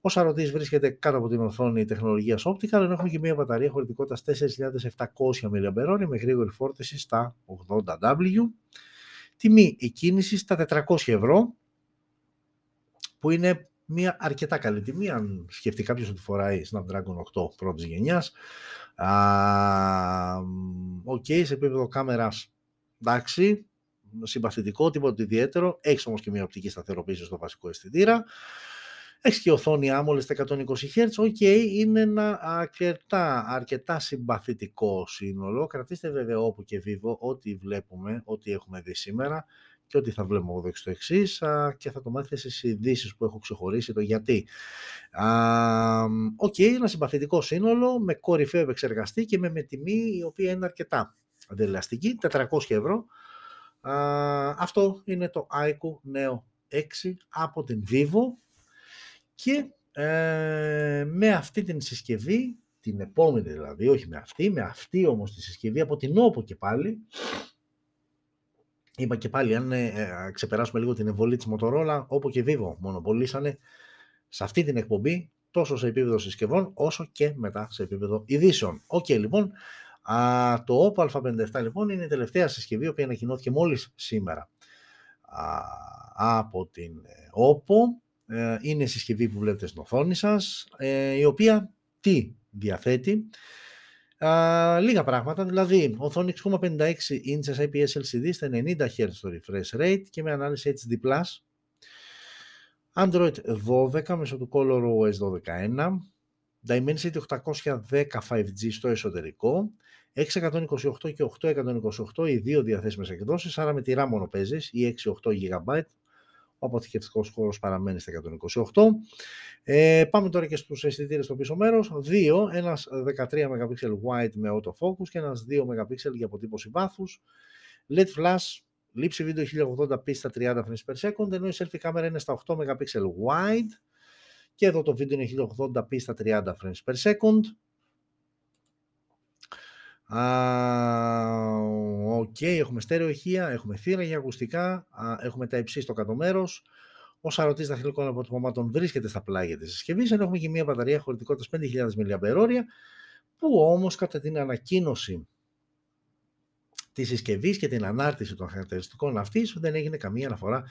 Ο σαρωτής βρίσκεται κάτω από την οθόνη τεχνολογίας Optical, ενώ έχουμε και μια μπαταρία χωρητικότητας 4700 mAh με γρήγορη φόρτιση στα 80W. Τιμή εκκίνηση στα 400 ευρώ, που είναι μια αρκετά καλή τιμή, αν σκεφτεί κάποιος ότι φοράει Snapdragon 8 πρώτης γενιάς. OK, okay, σε επίπεδο κάμερας εντάξει, συμπαθητικό, τίποτα ιδιαίτερο. Έχεις όμως και μια οπτική σταθεροποίηση στο βασικό αισθητήρα. Έχεις και οθόνη AMOLED στα 120 Hz. OK, okay, είναι ένα αρκετά, αρκετά συμπαθητικό σύνολο. Κρατήστε βέβαια OPPO και Vivo ό,τι βλέπουμε, ό,τι έχουμε δει σήμερα και ό,τι θα βλέπουμε εδώ και στο εξής και θα το μάθετε στις ειδήσεις που έχω ξεχωρίσει το γιατί. OK, okay, ένα συμπαθητικό σύνολο με κορυφαίο επεξεργαστή και με, με τιμή η οποία είναι αρκετά ανταγωνιστική, 400 ευρώ. αυτό είναι το iQOO Neo 6 από την Vivo και ε, με αυτή την συσκευή, την επόμενη δηλαδή, όχι με αυτή, με αυτή όμως τη συσκευή από την OPPO και πάλι, είπα και πάλι αν ε, ε, ξεπεράσουμε λίγο την παρεμβολή της Motorola, OPPO και Vivo μονοπωλήσανε σε αυτή την εκπομπή τόσο σε επίπεδο συσκευών όσο και μετά σε επίπεδο ειδήσεων. Οκ, λοιπόν, Α, το OPPO A57 λοιπόν είναι η τελευταία συσκευή, που ανακοινώθηκε μόλις σήμερα α, από την ε, OPPO. Ε, είναι η συσκευή που βλέπετε στην οθόνη σας, ε, η οποία τι διαθέτει; Α, λίγα πράγματα, δηλαδή οθόνη 6,56 inches IPS LCD στα 90 Hz στο refresh rate και με ανάλυση HD+. Android 12 μέσω του ColorOS 12.1. Dimensity 810 5G στο εσωτερικό. 628 και 828 οι δύο διαθέσιμες εκδόσεις, άρα με τη RAM μόνο παίζεις ή 6-8 GB, ο αποθηκευτικός χώρος παραμένει στα 128. Ε, πάμε τώρα και στους αισθητήρες στο πίσω μέρος. Δύο, ένας 13 MP wide με autofocus και ένας 2 MP για αποτύπωση βάθους. LED flash, λήψη βίντεο 1080p στα 30 frames per second, ενώ η selfie κάμερα είναι στα 8 MP wide και εδώ το βίντεο είναι 1080p στα 30 frames per second. OK, okay, έχουμε στέρεο ηχεία, έχουμε θύρα για ακουστικά, έχουμε Type-C στο κάτω μέρος. Ο σαρωτής δαχτυλικών αποτυπωμάτων βρίσκεται στα πλάγια της συσκευής, ενώ έχουμε και μια μπαταρία χωρητικότητας 5.000 mAh, που όμως κατά την ανακοίνωση της συσκευής και την ανάρτηση των χαρακτηριστικών αυτής δεν έγινε καμία αναφορά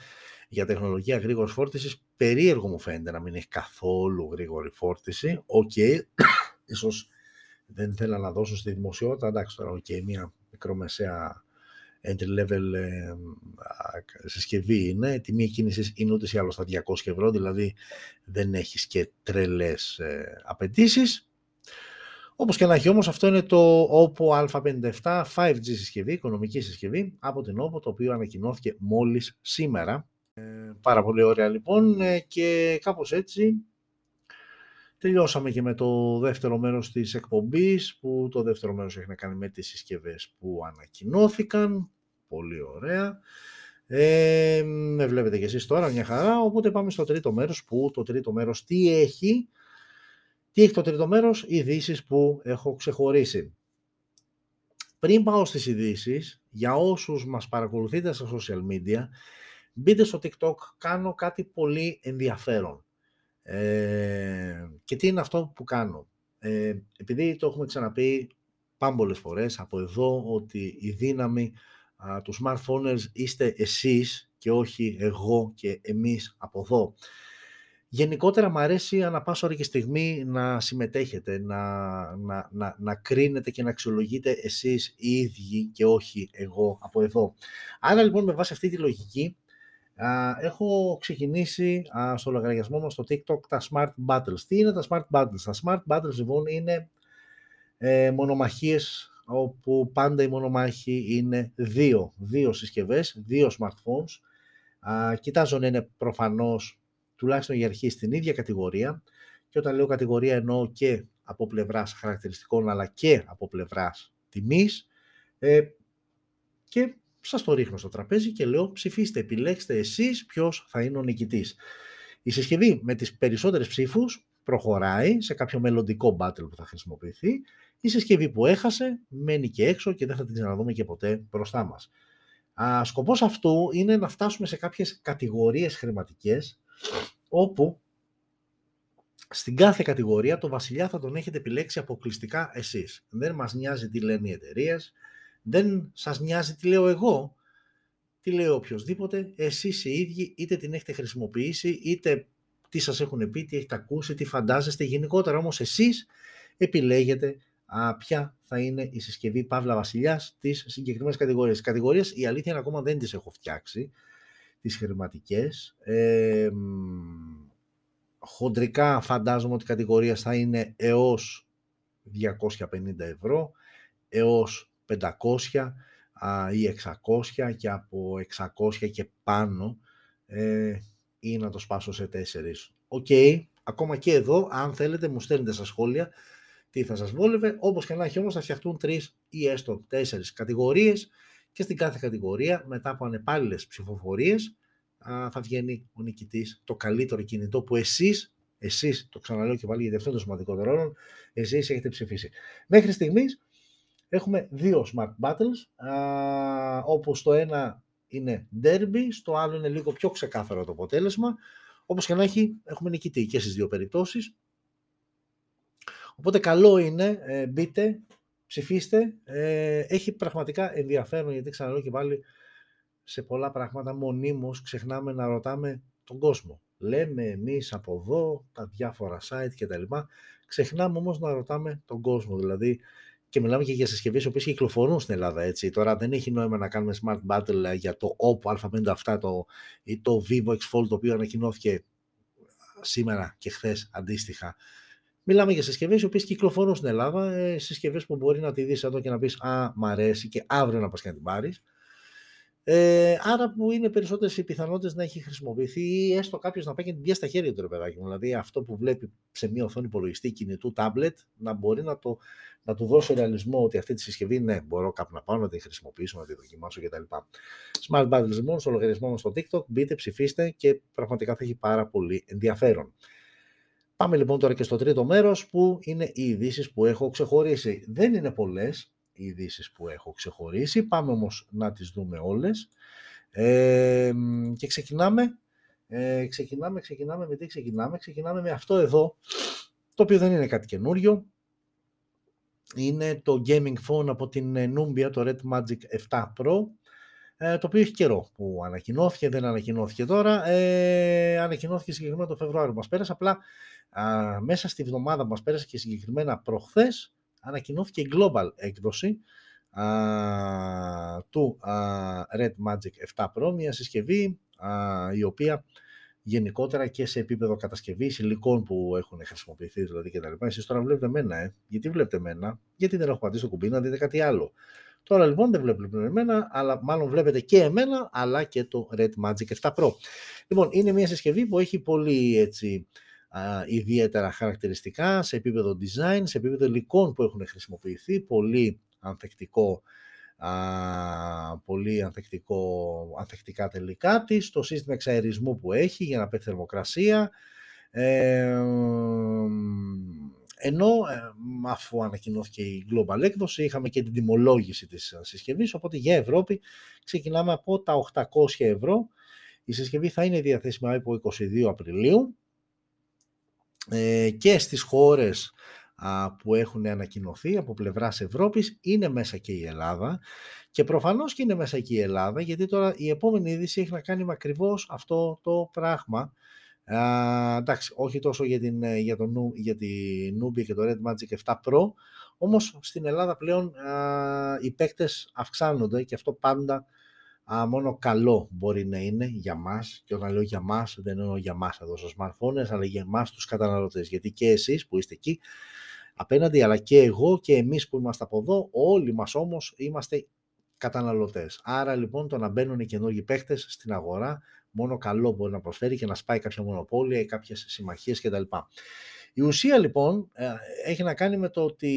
για τεχνολογία γρήγορης φόρτισης. Περίεργο μου φαίνεται να μην έχει καθόλου γρήγορη φόρτιση. OK, okay. ίσως δεν θέλω να δώσω στη δημοσιότητα, εντάξει τώρα, okay, μια μικρομεσαία entry level ε, συσκευή είναι, τιμή κίνηση είναι ούτε ή άλλο στα 200 ευρώ, δηλαδή δεν έχεις και τρελές ε, απαιτήσεις. Όπως και να έχει όμως αυτό είναι το OPPO A57 5G συσκευή, οικονομική συσκευή από την OPPO, το οποίο ανακοινώθηκε μόλις σήμερα. Ε, πάρα πολύ ωραία λοιπόν ε, και κάπως έτσι Τελειώσαμε και με το δεύτερο μέρος της εκπομπής, που το δεύτερο μέρος έχει να κάνει με τις συσκευές που ανακοινώθηκαν. Πολύ ωραία. Ε, με βλέπετε και εσείς τώρα, μια χαρά. Οπότε πάμε στο τρίτο μέρος, που το τρίτο μέρος τι έχει. Τι έχει το τρίτο μέρος, ειδήσεις που έχω ξεχωρίσει. Πριν πάω στις ειδήσεις, για όσους μας παρακολουθείτε στα social media, μπείτε στο TikTok, κάνω κάτι πολύ ενδιαφέρον. Ε, και τι είναι αυτό που κάνω. Ε, επειδή το έχουμε ξαναπεί πάμπολες φορές από εδώ, ότι η δύναμη α, του smartphones είστε εσείς και όχι εγώ και εμείς από εδώ. Γενικότερα μου αρέσει ανά πάσα ώρα και στιγμή να συμμετέχετε, να, να, να, να κρίνετε και να αξιολογείτε εσείς οι ίδιοι και όχι εγώ από εδώ. Άρα λοιπόν με βάση αυτή τη λογική έχω ξεκινήσει στο λογαριασμό μας στο TikTok τα Smart Battles. Τι είναι τα Smart Battles? Τα Smart Battles λοιπόν είναι ε, μονομαχίες όπου πάντα η μονομάχη είναι δύο, δύο συσκευές, δύο smartphones. Α, κοιτάζω να είναι προφανώς τουλάχιστον για αρχή στην ίδια κατηγορία και όταν λέω κατηγορία εννοώ και από πλευράς χαρακτηριστικών αλλά και από πλευράς τιμής ε, και σας το ρίχνω στο τραπέζι και λέω ψηφίστε, επιλέξτε εσείς ποιος θα είναι ο νικητής. Η συσκευή με τις περισσότερες ψήφους προχωράει σε κάποιο μελλοντικό battle που θα χρησιμοποιηθεί. Η συσκευή που έχασε μένει και έξω και δεν θα την ξαναδούμε και ποτέ μπροστά μας. Α, σκοπός αυτού είναι να φτάσουμε σε κάποιες κατηγορίες χρηματικές όπου στην κάθε κατηγορία το βασιλιά θα τον έχετε επιλέξει αποκλειστικά εσείς. Δεν μας νοιάζει τι λένε οι εταιρείες, δεν σας νοιάζει τι λέω εγώ, τι λέω οποιοδήποτε, εσείς οι ίδιοι είτε την έχετε χρησιμοποιήσει, είτε τι σας έχουν πει, τι έχετε ακούσει, τι φαντάζεστε. Γενικότερα όμως εσείς επιλέγετε α, ποια θα είναι η συσκευή Παύλα Βασιλιάς της συγκεκριμένης κατηγορίας. Κατηγορίες η αλήθεια είναι ακόμα δεν τις έχω φτιάξει, τις χρηματικές. Ε, χοντρικά φαντάζομαι ότι οι κατηγορίες θα είναι έως 250 ευρώ, έως 500 ή 600 και από 600 και πάνω ε, ή να το σπάσω σε τέσσερις. Οκ, ακόμα και εδώ, αν θέλετε, μου στέλνετε στα σχόλια τι θα σας βόλευε. Όπως και να έχει όμως θα φτιαχτούν τρεις ή έστω τέσσερις κατηγορίες και στην κάθε κατηγορία μετά από ανεπάλληλες ψηφοφορίες θα βγαίνει ο νικητής το καλύτερο κινητό που εσείς εσείς, το ξαναλέω και πάλι γιατί αυτό είναι το σημαντικότερο όρο, εσείς έχετε ψηφίσει. Μέχρι στιγμής έχουμε δύο Smart Battles, α, όπου στο ένα είναι derby, στο άλλο είναι λίγο πιο ξεκάθαρο το αποτέλεσμα. Όπως και να έχει, έχουμε νικητή και στις δύο περιπτώσεις. Οπότε καλό είναι, ε, μπείτε, ψηφίστε. Ε, έχει πραγματικά ενδιαφέρον, γιατί ξαναλέω και πάλι σε πολλά πράγματα μονίμως ξεχνάμε να ρωτάμε τον κόσμο. Λέμε εμείς από εδώ, τα διάφορα site κτλ. Ξεχνάμε όμως να ρωτάμε τον κόσμο. Δηλαδή, και μιλάμε και για συσκευές οι οποίες κυκλοφορούν στην Ελλάδα. Έτσι. Τώρα δεν έχει νόημα να κάνουμε smart battle ε, για το Oppo A57 το, ή το Vivo X Fold το οποίο ανακοινώθηκε σήμερα και χθες αντίστοιχα. Μιλάμε για συσκευές οι οποίες κυκλοφορούν στην Ελλάδα, ε, συσκευές που μπορεί να τη δεις εδώ και να πεις Α, μ' αρέσει και αύριο να πας και να την πάρεις. Ε, άρα που είναι περισσότερες οι πιθανότητες να έχει χρησιμοποιηθεί ή έστω κάποιος να πάει και την πιάσει στα χέρια του ρε παιδάκι μου. Δηλαδή αυτό που βλέπει σε μια οθόνη υπολογιστή κινητού τάμπλετ να μπορεί να, το, να του δώσει ρεαλισμό ότι αυτή τη συσκευή ναι, μπορώ κάπου να πάω να την χρησιμοποιήσω, να τη δοκιμάσω κτλ. Smart Battles λοιπόν στο λογαριασμό μας στο TikTok. Μπείτε, ψηφίστε και πραγματικά θα έχει πάρα πολύ ενδιαφέρον. Πάμε λοιπόν τώρα και στο τρίτο μέρος που είναι οι ειδήσεις που έχω ξεχωρίσει. Δεν είναι πολλές, ειδήσεις που έχω ξεχωρίσει. Πάμε όμως να τις δούμε όλες. Ε, και ξεκινάμε, ε, ξεκινάμε, ξεκινάμε με τι ξεκινάμε. Ξεκινάμε με αυτό εδώ, το οποίο δεν είναι κάτι καινούριο. Είναι το gaming phone από την Numbia, το Red Magic 7 Pro, ε, το οποίο έχει καιρό που ανακοινώθηκε, δεν ανακοινώθηκε τώρα. Ε, ανακοινώθηκε συγκεκριμένα το Φεβρουάριο μας πέρασε, απλά α, μέσα στη βδομάδα μας πέρασε και συγκεκριμένα προχθές ανακοινώθηκε η global έκδοση α, του α, Red Magic 7 Pro, μια συσκευή α, η οποία γενικότερα και σε επίπεδο κατασκευής υλικών που έχουν χρησιμοποιηθεί δηλαδή και τα λοιπά. Εσείς τώρα βλέπετε εμένα, ε. γιατί βλέπετε εμένα, γιατί δεν έχω πατήσει το κουμπί να δείτε κάτι άλλο. Τώρα λοιπόν δεν βλέπετε εμένα, αλλά μάλλον βλέπετε και εμένα, αλλά και το Red Magic 7 Pro. Λοιπόν, είναι μια συσκευή που έχει πολύ έτσι, ιδιαίτερα χαρακτηριστικά σε επίπεδο design, σε επίπεδο υλικών που έχουν χρησιμοποιηθεί, πολύ ανθεκτικό α, πολύ ανθεκτικό, ανθεκτικά τελικά της, το σύστημα εξαερισμού που έχει για να παίρνει θερμοκρασία, ε, ενώ ε, αφού ανακοινώθηκε η Global έκδοση είχαμε και την τιμολόγηση της συσκευής, οπότε για Ευρώπη ξεκινάμε από τα 800 ευρώ. Η συσκευή θα είναι διαθέσιμη από 22 Απριλίου ε, και στις χώρες που έχουν ανακοινωθεί από πλευράς Ευρώπης είναι μέσα και η Ελλάδα. Και προφανώς και είναι μέσα και η Ελλάδα γιατί τώρα η επόμενη είδηση έχει να κάνει με ακριβώς αυτό το πράγμα. Α, εντάξει, όχι τόσο για, την, ε, για, το, για τη Nubia και το Red Magic 7 Pro, όμως στην Ελλάδα πλέον α, οι παίκτες αυξάνονται και αυτό πάντα α, μόνο καλό μπορεί να είναι για μας και όταν λέω για μας δεν εννοώ για μας εδώ στο smartphone αλλά για εμάς τους καταναλωτές γιατί και εσείς που είστε εκεί απέναντι αλλά και εγώ και εμείς που είμαστε από εδώ όλοι μας όμως είμαστε καταναλωτές. Άρα λοιπόν το να μπαίνουν οι καινούργιοι παίχτες στην αγορά μόνο καλό μπορεί να προσφέρει και να σπάει κάποια μονοπόλια ή κάποιες συμμαχίες κτλ. Η ουσία λοιπόν ε, έχει να κάνει με το ότι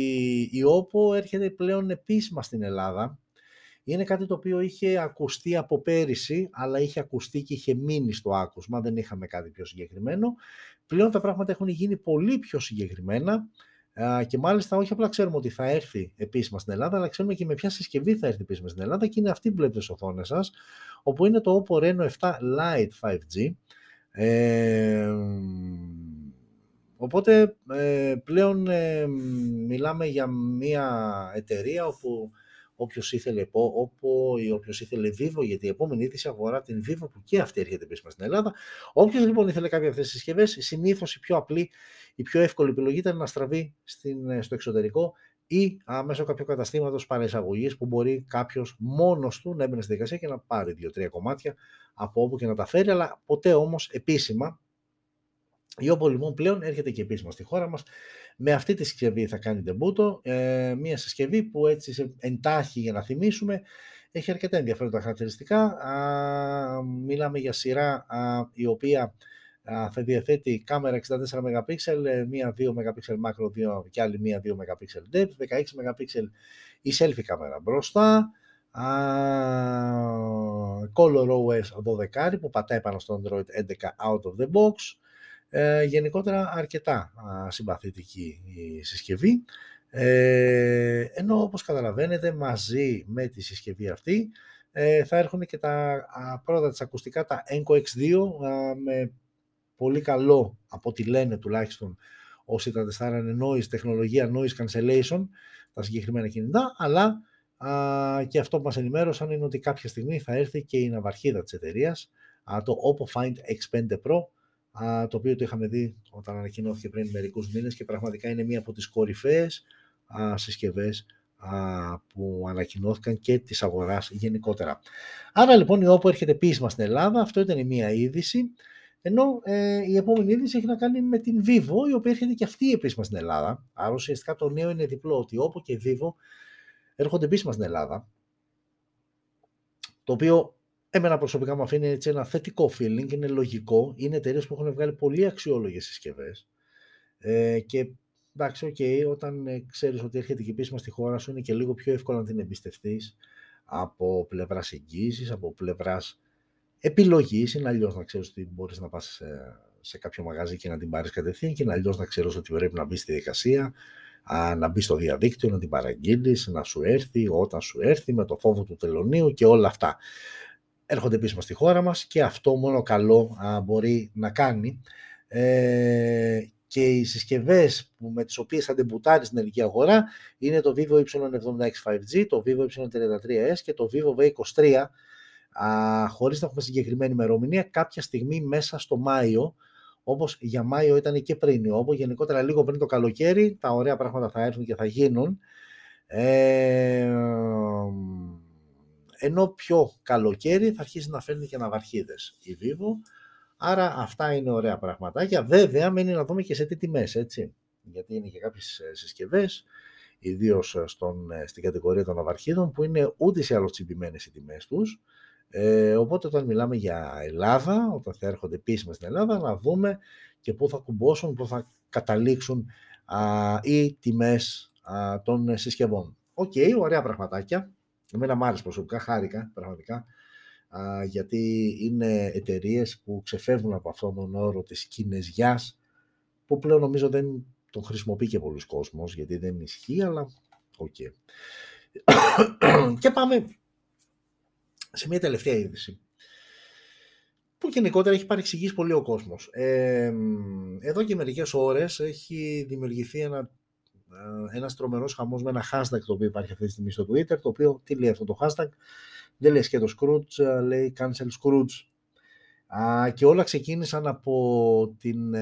η OPPO έρχεται πλέον επίσημα στην Ελλάδα. Είναι κάτι το οποίο είχε ακουστεί από πέρυσι, αλλά είχε ακουστεί και είχε μείνει στο άκουσμα, δεν είχαμε κάτι πιο συγκεκριμένο. Πλέον τα πράγματα έχουν γίνει πολύ πιο συγκεκριμένα και μάλιστα όχι απλά ξέρουμε ότι θα έρθει επίσημα στην Ελλάδα, αλλά ξέρουμε και με ποια συσκευή θα έρθει επίσημα στην Ελλάδα και είναι αυτή που βλέπετε στις οθόνες σας, όπου είναι το Oppo Reno 7 Lite 5G. Ε, οπότε ε, πλέον ε, μιλάμε για μια εταιρεία όπου όποιος ήθελε Oppo ή όποιος ήθελε Vivo, γιατί η επόμενη είδηση αφορά την Vivo που και αυτή έρχεται επίσημα στην Ελλάδα. Όποιος λοιπόν ήθελε κάποια αυτές τις συσκευές, συνήθως η πιο απλή, η πιο εύκολη επιλογή ήταν να στραβεί στην, στο εξωτερικό ή α, μέσω κάποιου καταστήματος παρεισαγωγή που μπορεί κάποιος μόνος του να έμπαινε στη δικασία και να πάρει δύο-τρία κομμάτια από όπου και να τα φέρει, αλλά ποτέ όμως επίσημα. Η Oppo λοιπόν πλέον έρχεται και επίσημα στη χώρα μας. Με αυτή τη συσκευή θα κάνει τεμπούτο. Ε, μια συσκευή που έτσι σε εντάχει για να θυμίσουμε έχει αρκετά ενδιαφέροντα χαρακτηριστικά. Α, μιλάμε για σειρά α, η οποία θα διαθέτει κάμερα 64 MP, μία 2 MP macro και άλλη μία 2 MP depth, 16 MP η selfie κάμερα μπροστά, Color OS 12 που πατάει πάνω στο Android 11 out of the box, ε, γενικότερα αρκετά συμπαθητική η συσκευή, ε, ενώ όπως καταλαβαίνετε μαζί με τη συσκευή αυτή ε, θα έρχονται και τα πρώτα της ακουστικά, τα Enco X2 με πολύ καλό, από ό,τι λένε τουλάχιστον όσοι τα τεστάρανε noise, τεχνολογία noise cancellation, τα συγκεκριμένα κινητά, αλλά α, και αυτό που μας ενημέρωσαν είναι ότι κάποια στιγμή θα έρθει και η ναυαρχίδα της εταιρείας, το Oppo Find X5 Pro, α, το οποίο το είχαμε δει όταν ανακοινώθηκε πριν μερικούς μήνες και πραγματικά είναι μία από τις κορυφαίες α, συσκευές που ανακοινώθηκαν και της αγοράς γενικότερα. Άρα λοιπόν η Oppo έρχεται επίσημα στην Ελλάδα, αυτό ήταν η μία είδηση. Ενώ ε, η επόμενη είδηση έχει να κάνει με την Vivo, η οποία έρχεται και αυτή επίσημα στην Ελλάδα. Άρα ουσιαστικά το νέο είναι διπλό, ότι όπου και Vivo έρχονται επίσημα στην Ελλάδα. Το οποίο εμένα προσωπικά μου αφήνει έτσι ένα θετικό feeling, είναι λογικό. Είναι εταιρείες που έχουν βγάλει πολύ αξιόλογες συσκευές. Ε, και εντάξει, okay, όταν ε, ξέρεις ότι έρχεται και επίσημα στη χώρα σου, είναι και λίγο πιο εύκολο να την εμπιστευτείς από πλευράς εγγύησης, από πλευράς επιλογής. Είναι αλλιώς να ξέρεις ότι μπορείς να πας σε, σε κάποιο μαγαζί και να την πάρεις κατευθείαν και είναι αλλιώς να ξέρεις ότι πρέπει να μπεις στη διαδικασία, να μπεις στο διαδίκτυο, να την παραγγείλεις, να σου έρθει όταν σου έρθει με το φόβο του τελωνίου και όλα αυτά. Έρχονται επίσημα στη χώρα μας και αυτό μόνο καλό μπορεί να κάνει. Ε, και οι συσκευές με τις οποίες θα ντεμπουτάρει στην ελληνική αγορά είναι το Vivo Y76 5G, το Vivo Y33s και το Vivo V23 α, χωρίς να έχουμε συγκεκριμένη ημερομηνία, κάποια στιγμή μέσα στο Μάιο, όπως για Μάιο ήταν και πριν, όπου γενικότερα λίγο πριν το καλοκαίρι, τα ωραία πράγματα θα έρθουν και θα γίνουν. Ε, ενώ πιο καλοκαίρι θα αρχίσει να φέρνει και ναυαρχίδες η Vivo. Άρα αυτά είναι ωραία πραγματάκια. Βέβαια, μένει να δούμε και σε τι τιμές, έτσι. Γιατί είναι και κάποιες ε, συσκευές, ιδίως ε, στην κατηγορία των ναυαρχίδων, που είναι ούτε σε άλλως τσιμπημένες οι τιμές τους. Ε, οπότε όταν μιλάμε για Ελλάδα, όταν θα έρχονται επίσημα στην Ελλάδα, να δούμε και πού θα κουμπώσουν, πού θα καταλήξουν α, οι τιμές α, των συσκευών. OK, okay, ωραία πραγματάκια. Εμένα μου άρεσε προσωπικά, χάρηκα πραγματικά, α, γιατί είναι εταιρείες που ξεφεύγουν από αυτόν τον όρο της κινέζιας, που πλέον νομίζω δεν τον χρησιμοποιεί και πολλοί κόσμος, γιατί δεν ισχύει, αλλά OK. Okay. και πάμε σε μια τελευταία είδηση που γενικότερα έχει παρεξηγήσει πολύ ο κόσμος. Ε, εδώ και μερικές ώρες έχει δημιουργηθεί ένα, ένας τρομερός χαμός με ένα hashtag το οποίο υπάρχει αυτή τη στιγμή στο Twitter, το οποίο, τι λέει αυτό το hashtag, δεν λέει και το Skroutz, λέει cancel Skroutz. Α, και όλα ξεκίνησαν από, την,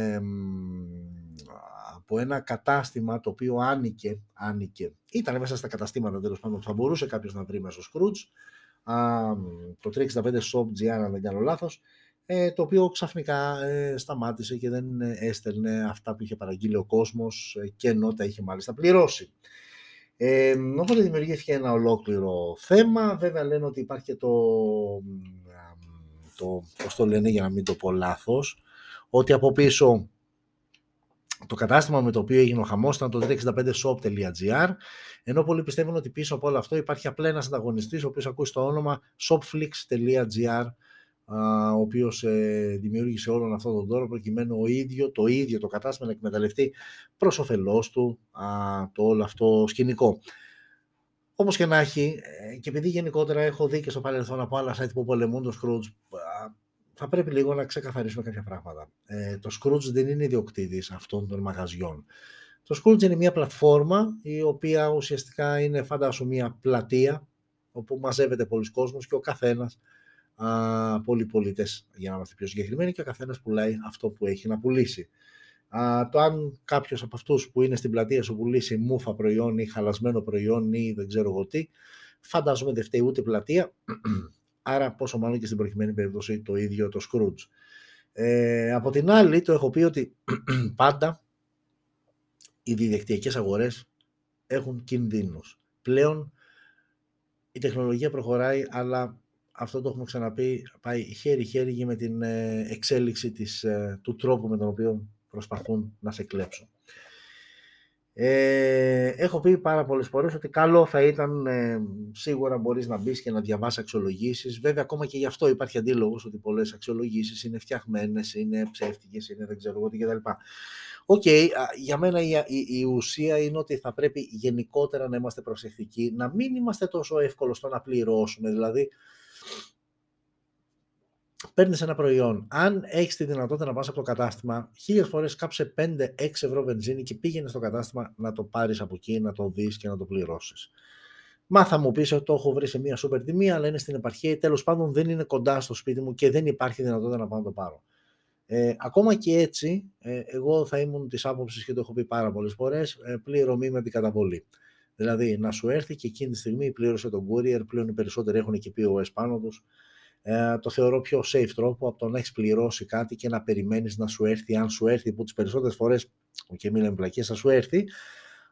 από ένα κατάστημα το οποίο άνοικε, άνοικε. Ήταν μέσα στα καταστήματα τέλος πάντων που θα μπορούσε κάποιος να βρει μέσα στο Scrooge. Α, το 365 Shop GR, αν δεν κάνω λάθος, ε, το οποίο ξαφνικά ε, σταμάτησε και δεν έστελνε αυτά που είχε παραγγείλει ο κόσμος ε, και ενώ τα είχε μάλιστα πληρώσει. Ε, οπότε δημιουργήθηκε ένα ολόκληρο θέμα. Βέβαια λένε ότι υπάρχει και το, το πώς το λένε για να μην το πω λάθος, ότι από πίσω το κατάστημα με το οποίο έγινε ο χαμός ήταν το 365shop.gr ενώ πολλοί πιστεύουν ότι πίσω από όλο αυτό υπάρχει απλά ένας ανταγωνιστής ο οποίος ακούει στο όνομα shopflix.gr ο οποίος ε, δημιούργησε όλον αυτόν τον δώρο προκειμένου ο ίδιο, το ίδιο το κατάστημα να εκμεταλλευτεί προς όφελός του το όλο αυτό σκηνικό. Όπως και να έχει, ε, και επειδή γενικότερα έχω δει και στο παρελθόν από άλλα site που πολεμούν το Scrooge, θα πρέπει λίγο να ξεκαθαρίσουμε κάποια πράγματα. Ε, το Scrooge δεν είναι ιδιοκτήτης αυτών των μαγαζιών. Το Scrooge είναι μια πλατφόρμα η οποία ουσιαστικά είναι φαντάσου μια πλατεία όπου μαζεύεται πολλοί κόσμος και ο καθένας α, πολλοί πολίτες για να είμαστε πιο συγκεκριμένοι και ο καθένας πουλάει αυτό που έχει να πουλήσει. Α, το αν κάποιος από αυτούς που είναι στην πλατεία σου πουλήσει μούφα προϊόν ή χαλασμένο προϊόν ή δεν ξέρω εγώ τι, φαντάζομαι δεν φταίει ούτε πλατεία, άρα πόσο μάλλον και στην προκειμένη περίπτωση το ίδιο το Scrooge. Ε, από την άλλη, το έχω πει ότι πάντα οι διαδικτυακές αγορές έχουν κινδύνους. Πλέον η τεχνολογία προχωράει, αλλά αυτό το έχουμε ξαναπεί, πάει χέρι-χέρι και με την ε, εξέλιξη της, ε, του τρόπου με τον οποίο προσπαθούν να σε κλέψουν. Ε, έχω πει πάρα πολλές φορές ότι καλό θα ήταν ε, σίγουρα μπορείς να μπεις και να διαβάσεις αξιολογήσεις. Βέβαια ακόμα και γι' αυτό υπάρχει αντίλογος ότι πολλές αξιολογήσεις είναι φτιαχμένες, είναι ψεύτικες, είναι δεν ξέρω εγώ τι κτλ. OK, okay, για μένα η, η, η, ουσία είναι ότι θα πρέπει γενικότερα να είμαστε προσεκτικοί, να μην είμαστε τόσο εύκολοι στο να πληρώσουμε. Δηλαδή, παίρνεις ένα προϊόν. Αν έχεις τη δυνατότητα να πας από το κατάστημα, χίλιες φορές κάψε 5-6 ευρώ βενζίνη και πήγαινε στο κατάστημα να το πάρεις από εκεί, να το δεις και να το πληρώσεις. Μα θα μου πεις ότι το έχω βρει σε μια σούπερ τιμή, αλλά είναι στην επαρχία ή τέλος πάντων δεν είναι κοντά στο σπίτι μου και δεν υπάρχει δυνατότητα να πάω να το πάρω. Ε, ακόμα και έτσι, ε, εγώ θα ήμουν της άποψης και το έχω πει πάρα πολλές φορές, ε, πληρωμή με την καταβολή. Δηλαδή να σου έρθει και εκείνη τη στιγμή πλήρωσε τον courier, πλέον οι περισσότεροι έχουν και POS πάνω τους. Ε, το θεωρώ πιο safe τρόπο από το να έχεις πληρώσει κάτι και να περιμένεις να σου έρθει, αν σου έρθει, που τις περισσότερες φορές, και μην λέμε πλακίε, θα σου έρθει.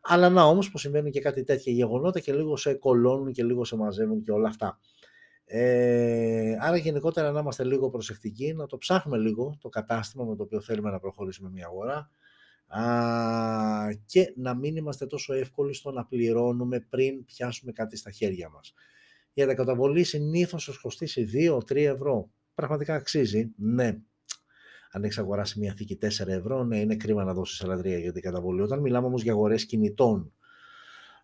Αλλά να όμως που συμβαίνουν και κάτι τέτοια γεγονότα και λίγο σε κολώνουν και λίγο σε μαζεύουν και όλα αυτά. Ε, άρα γενικότερα να είμαστε λίγο προσεκτικοί, να το ψάχνουμε λίγο το κατάστημα με το οποίο θέλουμε να προχωρήσουμε μια αγορά α, και να μην είμαστε τόσο εύκολοι στο να πληρώνουμε πριν πιάσουμε κάτι στα χέρια μας. Η αντακαταβολή συνήθως σας κοστίσει 2-3 ευρώ. Πραγματικά αξίζει, ναι. Αν έχεις αγοράσει μια θήκη 4 ευρώ, ναι, είναι κρίμα να δώσεις ελατρεία για την καταβολή. Όταν μιλάμε όμως για αγορές κινητών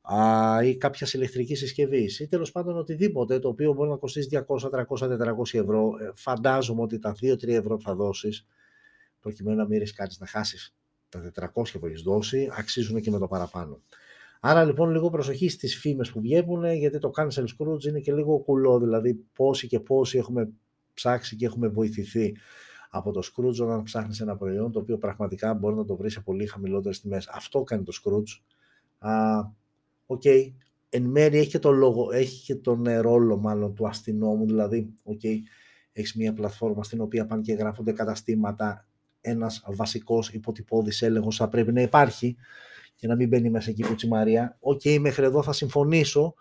α, ή κάποια ηλεκτρική συσκευή ή τέλος πάντων οτιδήποτε το οποίο μπορεί να κοστίσει 200, 300, 400 ευρώ, ε, φαντάζομαι ότι τα 2-3 ευρώ που θα δώσεις, προκειμένου να μην ρισκάρεις να χάσεις τα 400 που έχεις δώσει, αξίζουν και με το παραπάνω. Άρα λοιπόν λίγο προσοχή στις φήμες που βγαίνουν γιατί το cancel Scrooge είναι και λίγο κουλό, δηλαδή πόσοι και πόσοι έχουμε ψάξει και έχουμε βοηθηθεί από το Skroutz όταν ψάχνεις ένα προϊόν το οποίο πραγματικά μπορεί να το βρεις σε πολύ χαμηλότερες τιμές. Αυτό κάνει το Skroutz. OK, okay. εν μέρει έχει και, το λόγο, έχει και τον ρόλο μάλλον του αστυνόμου, δηλαδή, okay, έχεις μια πλατφόρμα στην οποία πάνε και γράφονται καταστήματα, ένας βασικός υποτυπώδης έλεγχος θα πρέπει να υπάρχει, και να μην μπαίνει μέσα εκεί η κουτσή Μαρία. OK, okay, μέχρι εδώ θα συμφωνήσω,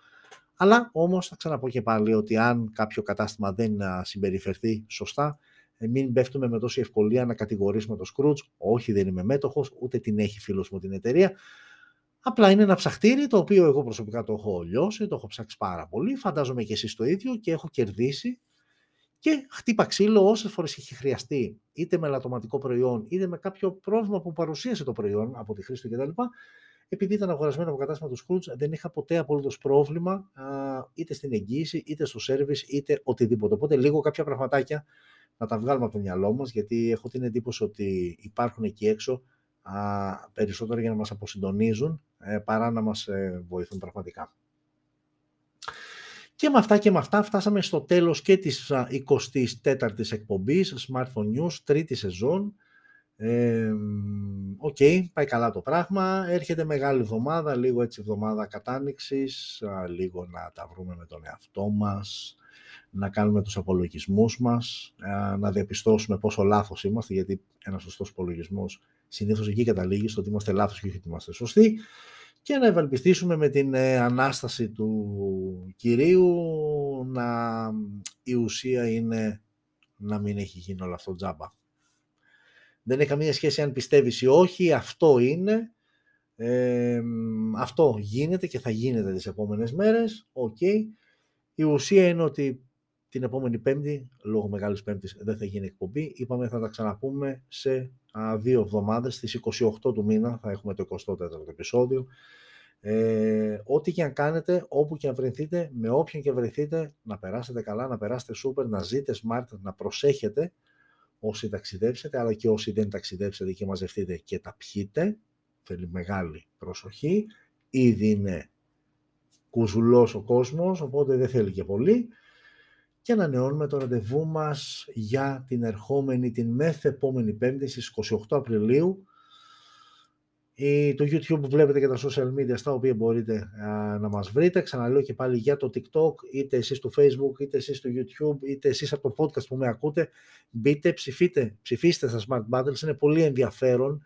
αλλά όμως θα ξαναπώ και πάλι ότι αν κάποιο κατάστημα δεν συμπεριφερθεί σωστά, ε, μην πέφτουμε με τόση ευκολία να κατηγορήσουμε το Scrooge. Όχι, δεν είμαι μέτοχος, ούτε την έχει φίλος μου την εταιρεία. Απλά είναι ένα ψαχτήρι το οποίο εγώ προσωπικά το έχω λιώσει, το έχω ψάξει πάρα πολύ. Φαντάζομαι και εσείς το ίδιο και έχω κερδίσει και χτύπα ξύλο όσες φορές έχει χρειαστεί, είτε με λατωματικό προϊόν, είτε με κάποιο πρόβλημα που παρουσίασε το προϊόν από τη χρήση του κτλ. Επειδή ήταν αγορασμένο από κατάστημα του Scrooge, δεν είχα ποτέ απολύτως πρόβλημα είτε στην εγγύηση, είτε στο service, είτε οτιδήποτε. Οπότε λίγο κάποια πραγματάκια να τα βγάλουμε από το μυαλό μας, γιατί έχω την εντύπωση ότι υπάρχουν εκεί έξω α, περισσότερο για να μας αποσυντονίζουν ε, παρά να μας ε, βοηθούν πραγματικά. Και με αυτά και με αυτά φτάσαμε στο τέλος και της 24ης εκπομπής Smartphone News, τρίτη σεζόν. OK, okay, πάει καλά το πράγμα. Έρχεται μεγάλη εβδομάδα, λίγο έτσι εβδομάδα κατάνυξης, λίγο να τα βρούμε με τον εαυτό μας, να κάνουμε τους απολογισμούς μας, να διαπιστώσουμε πόσο λάθος είμαστε, γιατί ένας σωστός απολογισμός συνήθως εκεί καταλήγει στο ότι είμαστε λάθος και όχι ότι είμαστε σωστοί και να ευελπιστήσουμε με την ε, Ανάσταση του Κυρίου να η ουσία είναι να μην έχει γίνει όλο αυτό τζάμπα. Δεν έχει καμία σχέση αν πιστεύεις ή όχι, αυτό είναι. αυτό γίνεται και θα γίνεται τις επόμενες μέρες. Οκ. Η ουσία είναι ότι την επόμενη Πέμπτη, λόγω Μεγάλης Πέμπτης, δεν θα γίνει εκπομπή. Είπαμε θα τα ξαναπούμε σε α, δύο εβδομάδες, στις 28 του μήνα θα έχουμε το 24ο επεισόδιο. Ε, ό,τι και αν κάνετε, όπου και αν βρεθείτε, με όποιον και βρεθείτε, να περάσετε καλά, να περάσετε super, να ζείτε smart, να προσέχετε όσοι ταξιδέψετε, αλλά και όσοι δεν ταξιδέψετε και μαζευτείτε και τα πιείτε. Θέλει μεγάλη προσοχή. Ήδη είναι κουζουλός ο κόσμος, οπότε δεν θέλει και πολύ και ανανεώνουμε το ραντεβού μας για την ερχόμενη, την μεθεπόμενη πέμπτη στις 28 Απριλίου. Το YouTube βλέπετε και τα social media στα οποία μπορείτε να μας βρείτε. Ξαναλέω και πάλι για το TikTok, είτε εσείς στο Facebook, είτε εσείς στο YouTube, είτε εσείς από το podcast που με ακούτε. Μπείτε, ψηφίτε, ψηφίστε στα Smart Battles, είναι πολύ ενδιαφέρον.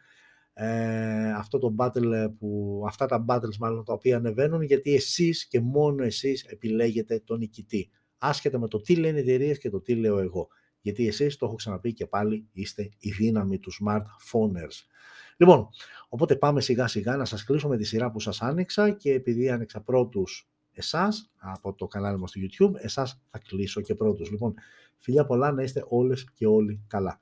Ε, αυτό το battle που, αυτά τα battles μάλλον τα οποία ανεβαίνουν γιατί εσείς και μόνο εσείς επιλέγετε τον νικητή άσχετα με το τι λένε οι εταιρείες και το τι λέω εγώ. Γιατί εσείς, το έχω ξαναπεί και πάλι, είστε η δύναμη του smartphones. Λοιπόν, οπότε πάμε σιγά σιγά να σας κλείσω με τη σειρά που σας άνοιξα και επειδή άνοιξα πρώτους εσάς από το κανάλι μας στο YouTube, εσάς θα κλείσω και πρώτους. Λοιπόν, φιλιά πολλά να είστε όλες και όλοι καλά.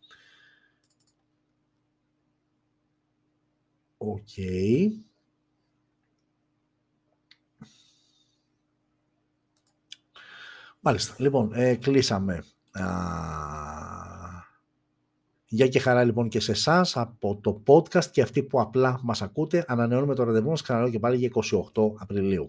Οκ. Μάλιστα. Λοιπόν, ε, κλείσαμε. Α, Γεια και χαρά λοιπόν και σε εσάς από το podcast και αυτοί που απλά μας ακούτε. Ανανεώνουμε το ραντεβού μας ξαναλέω και πάλι για 28 Απριλίου.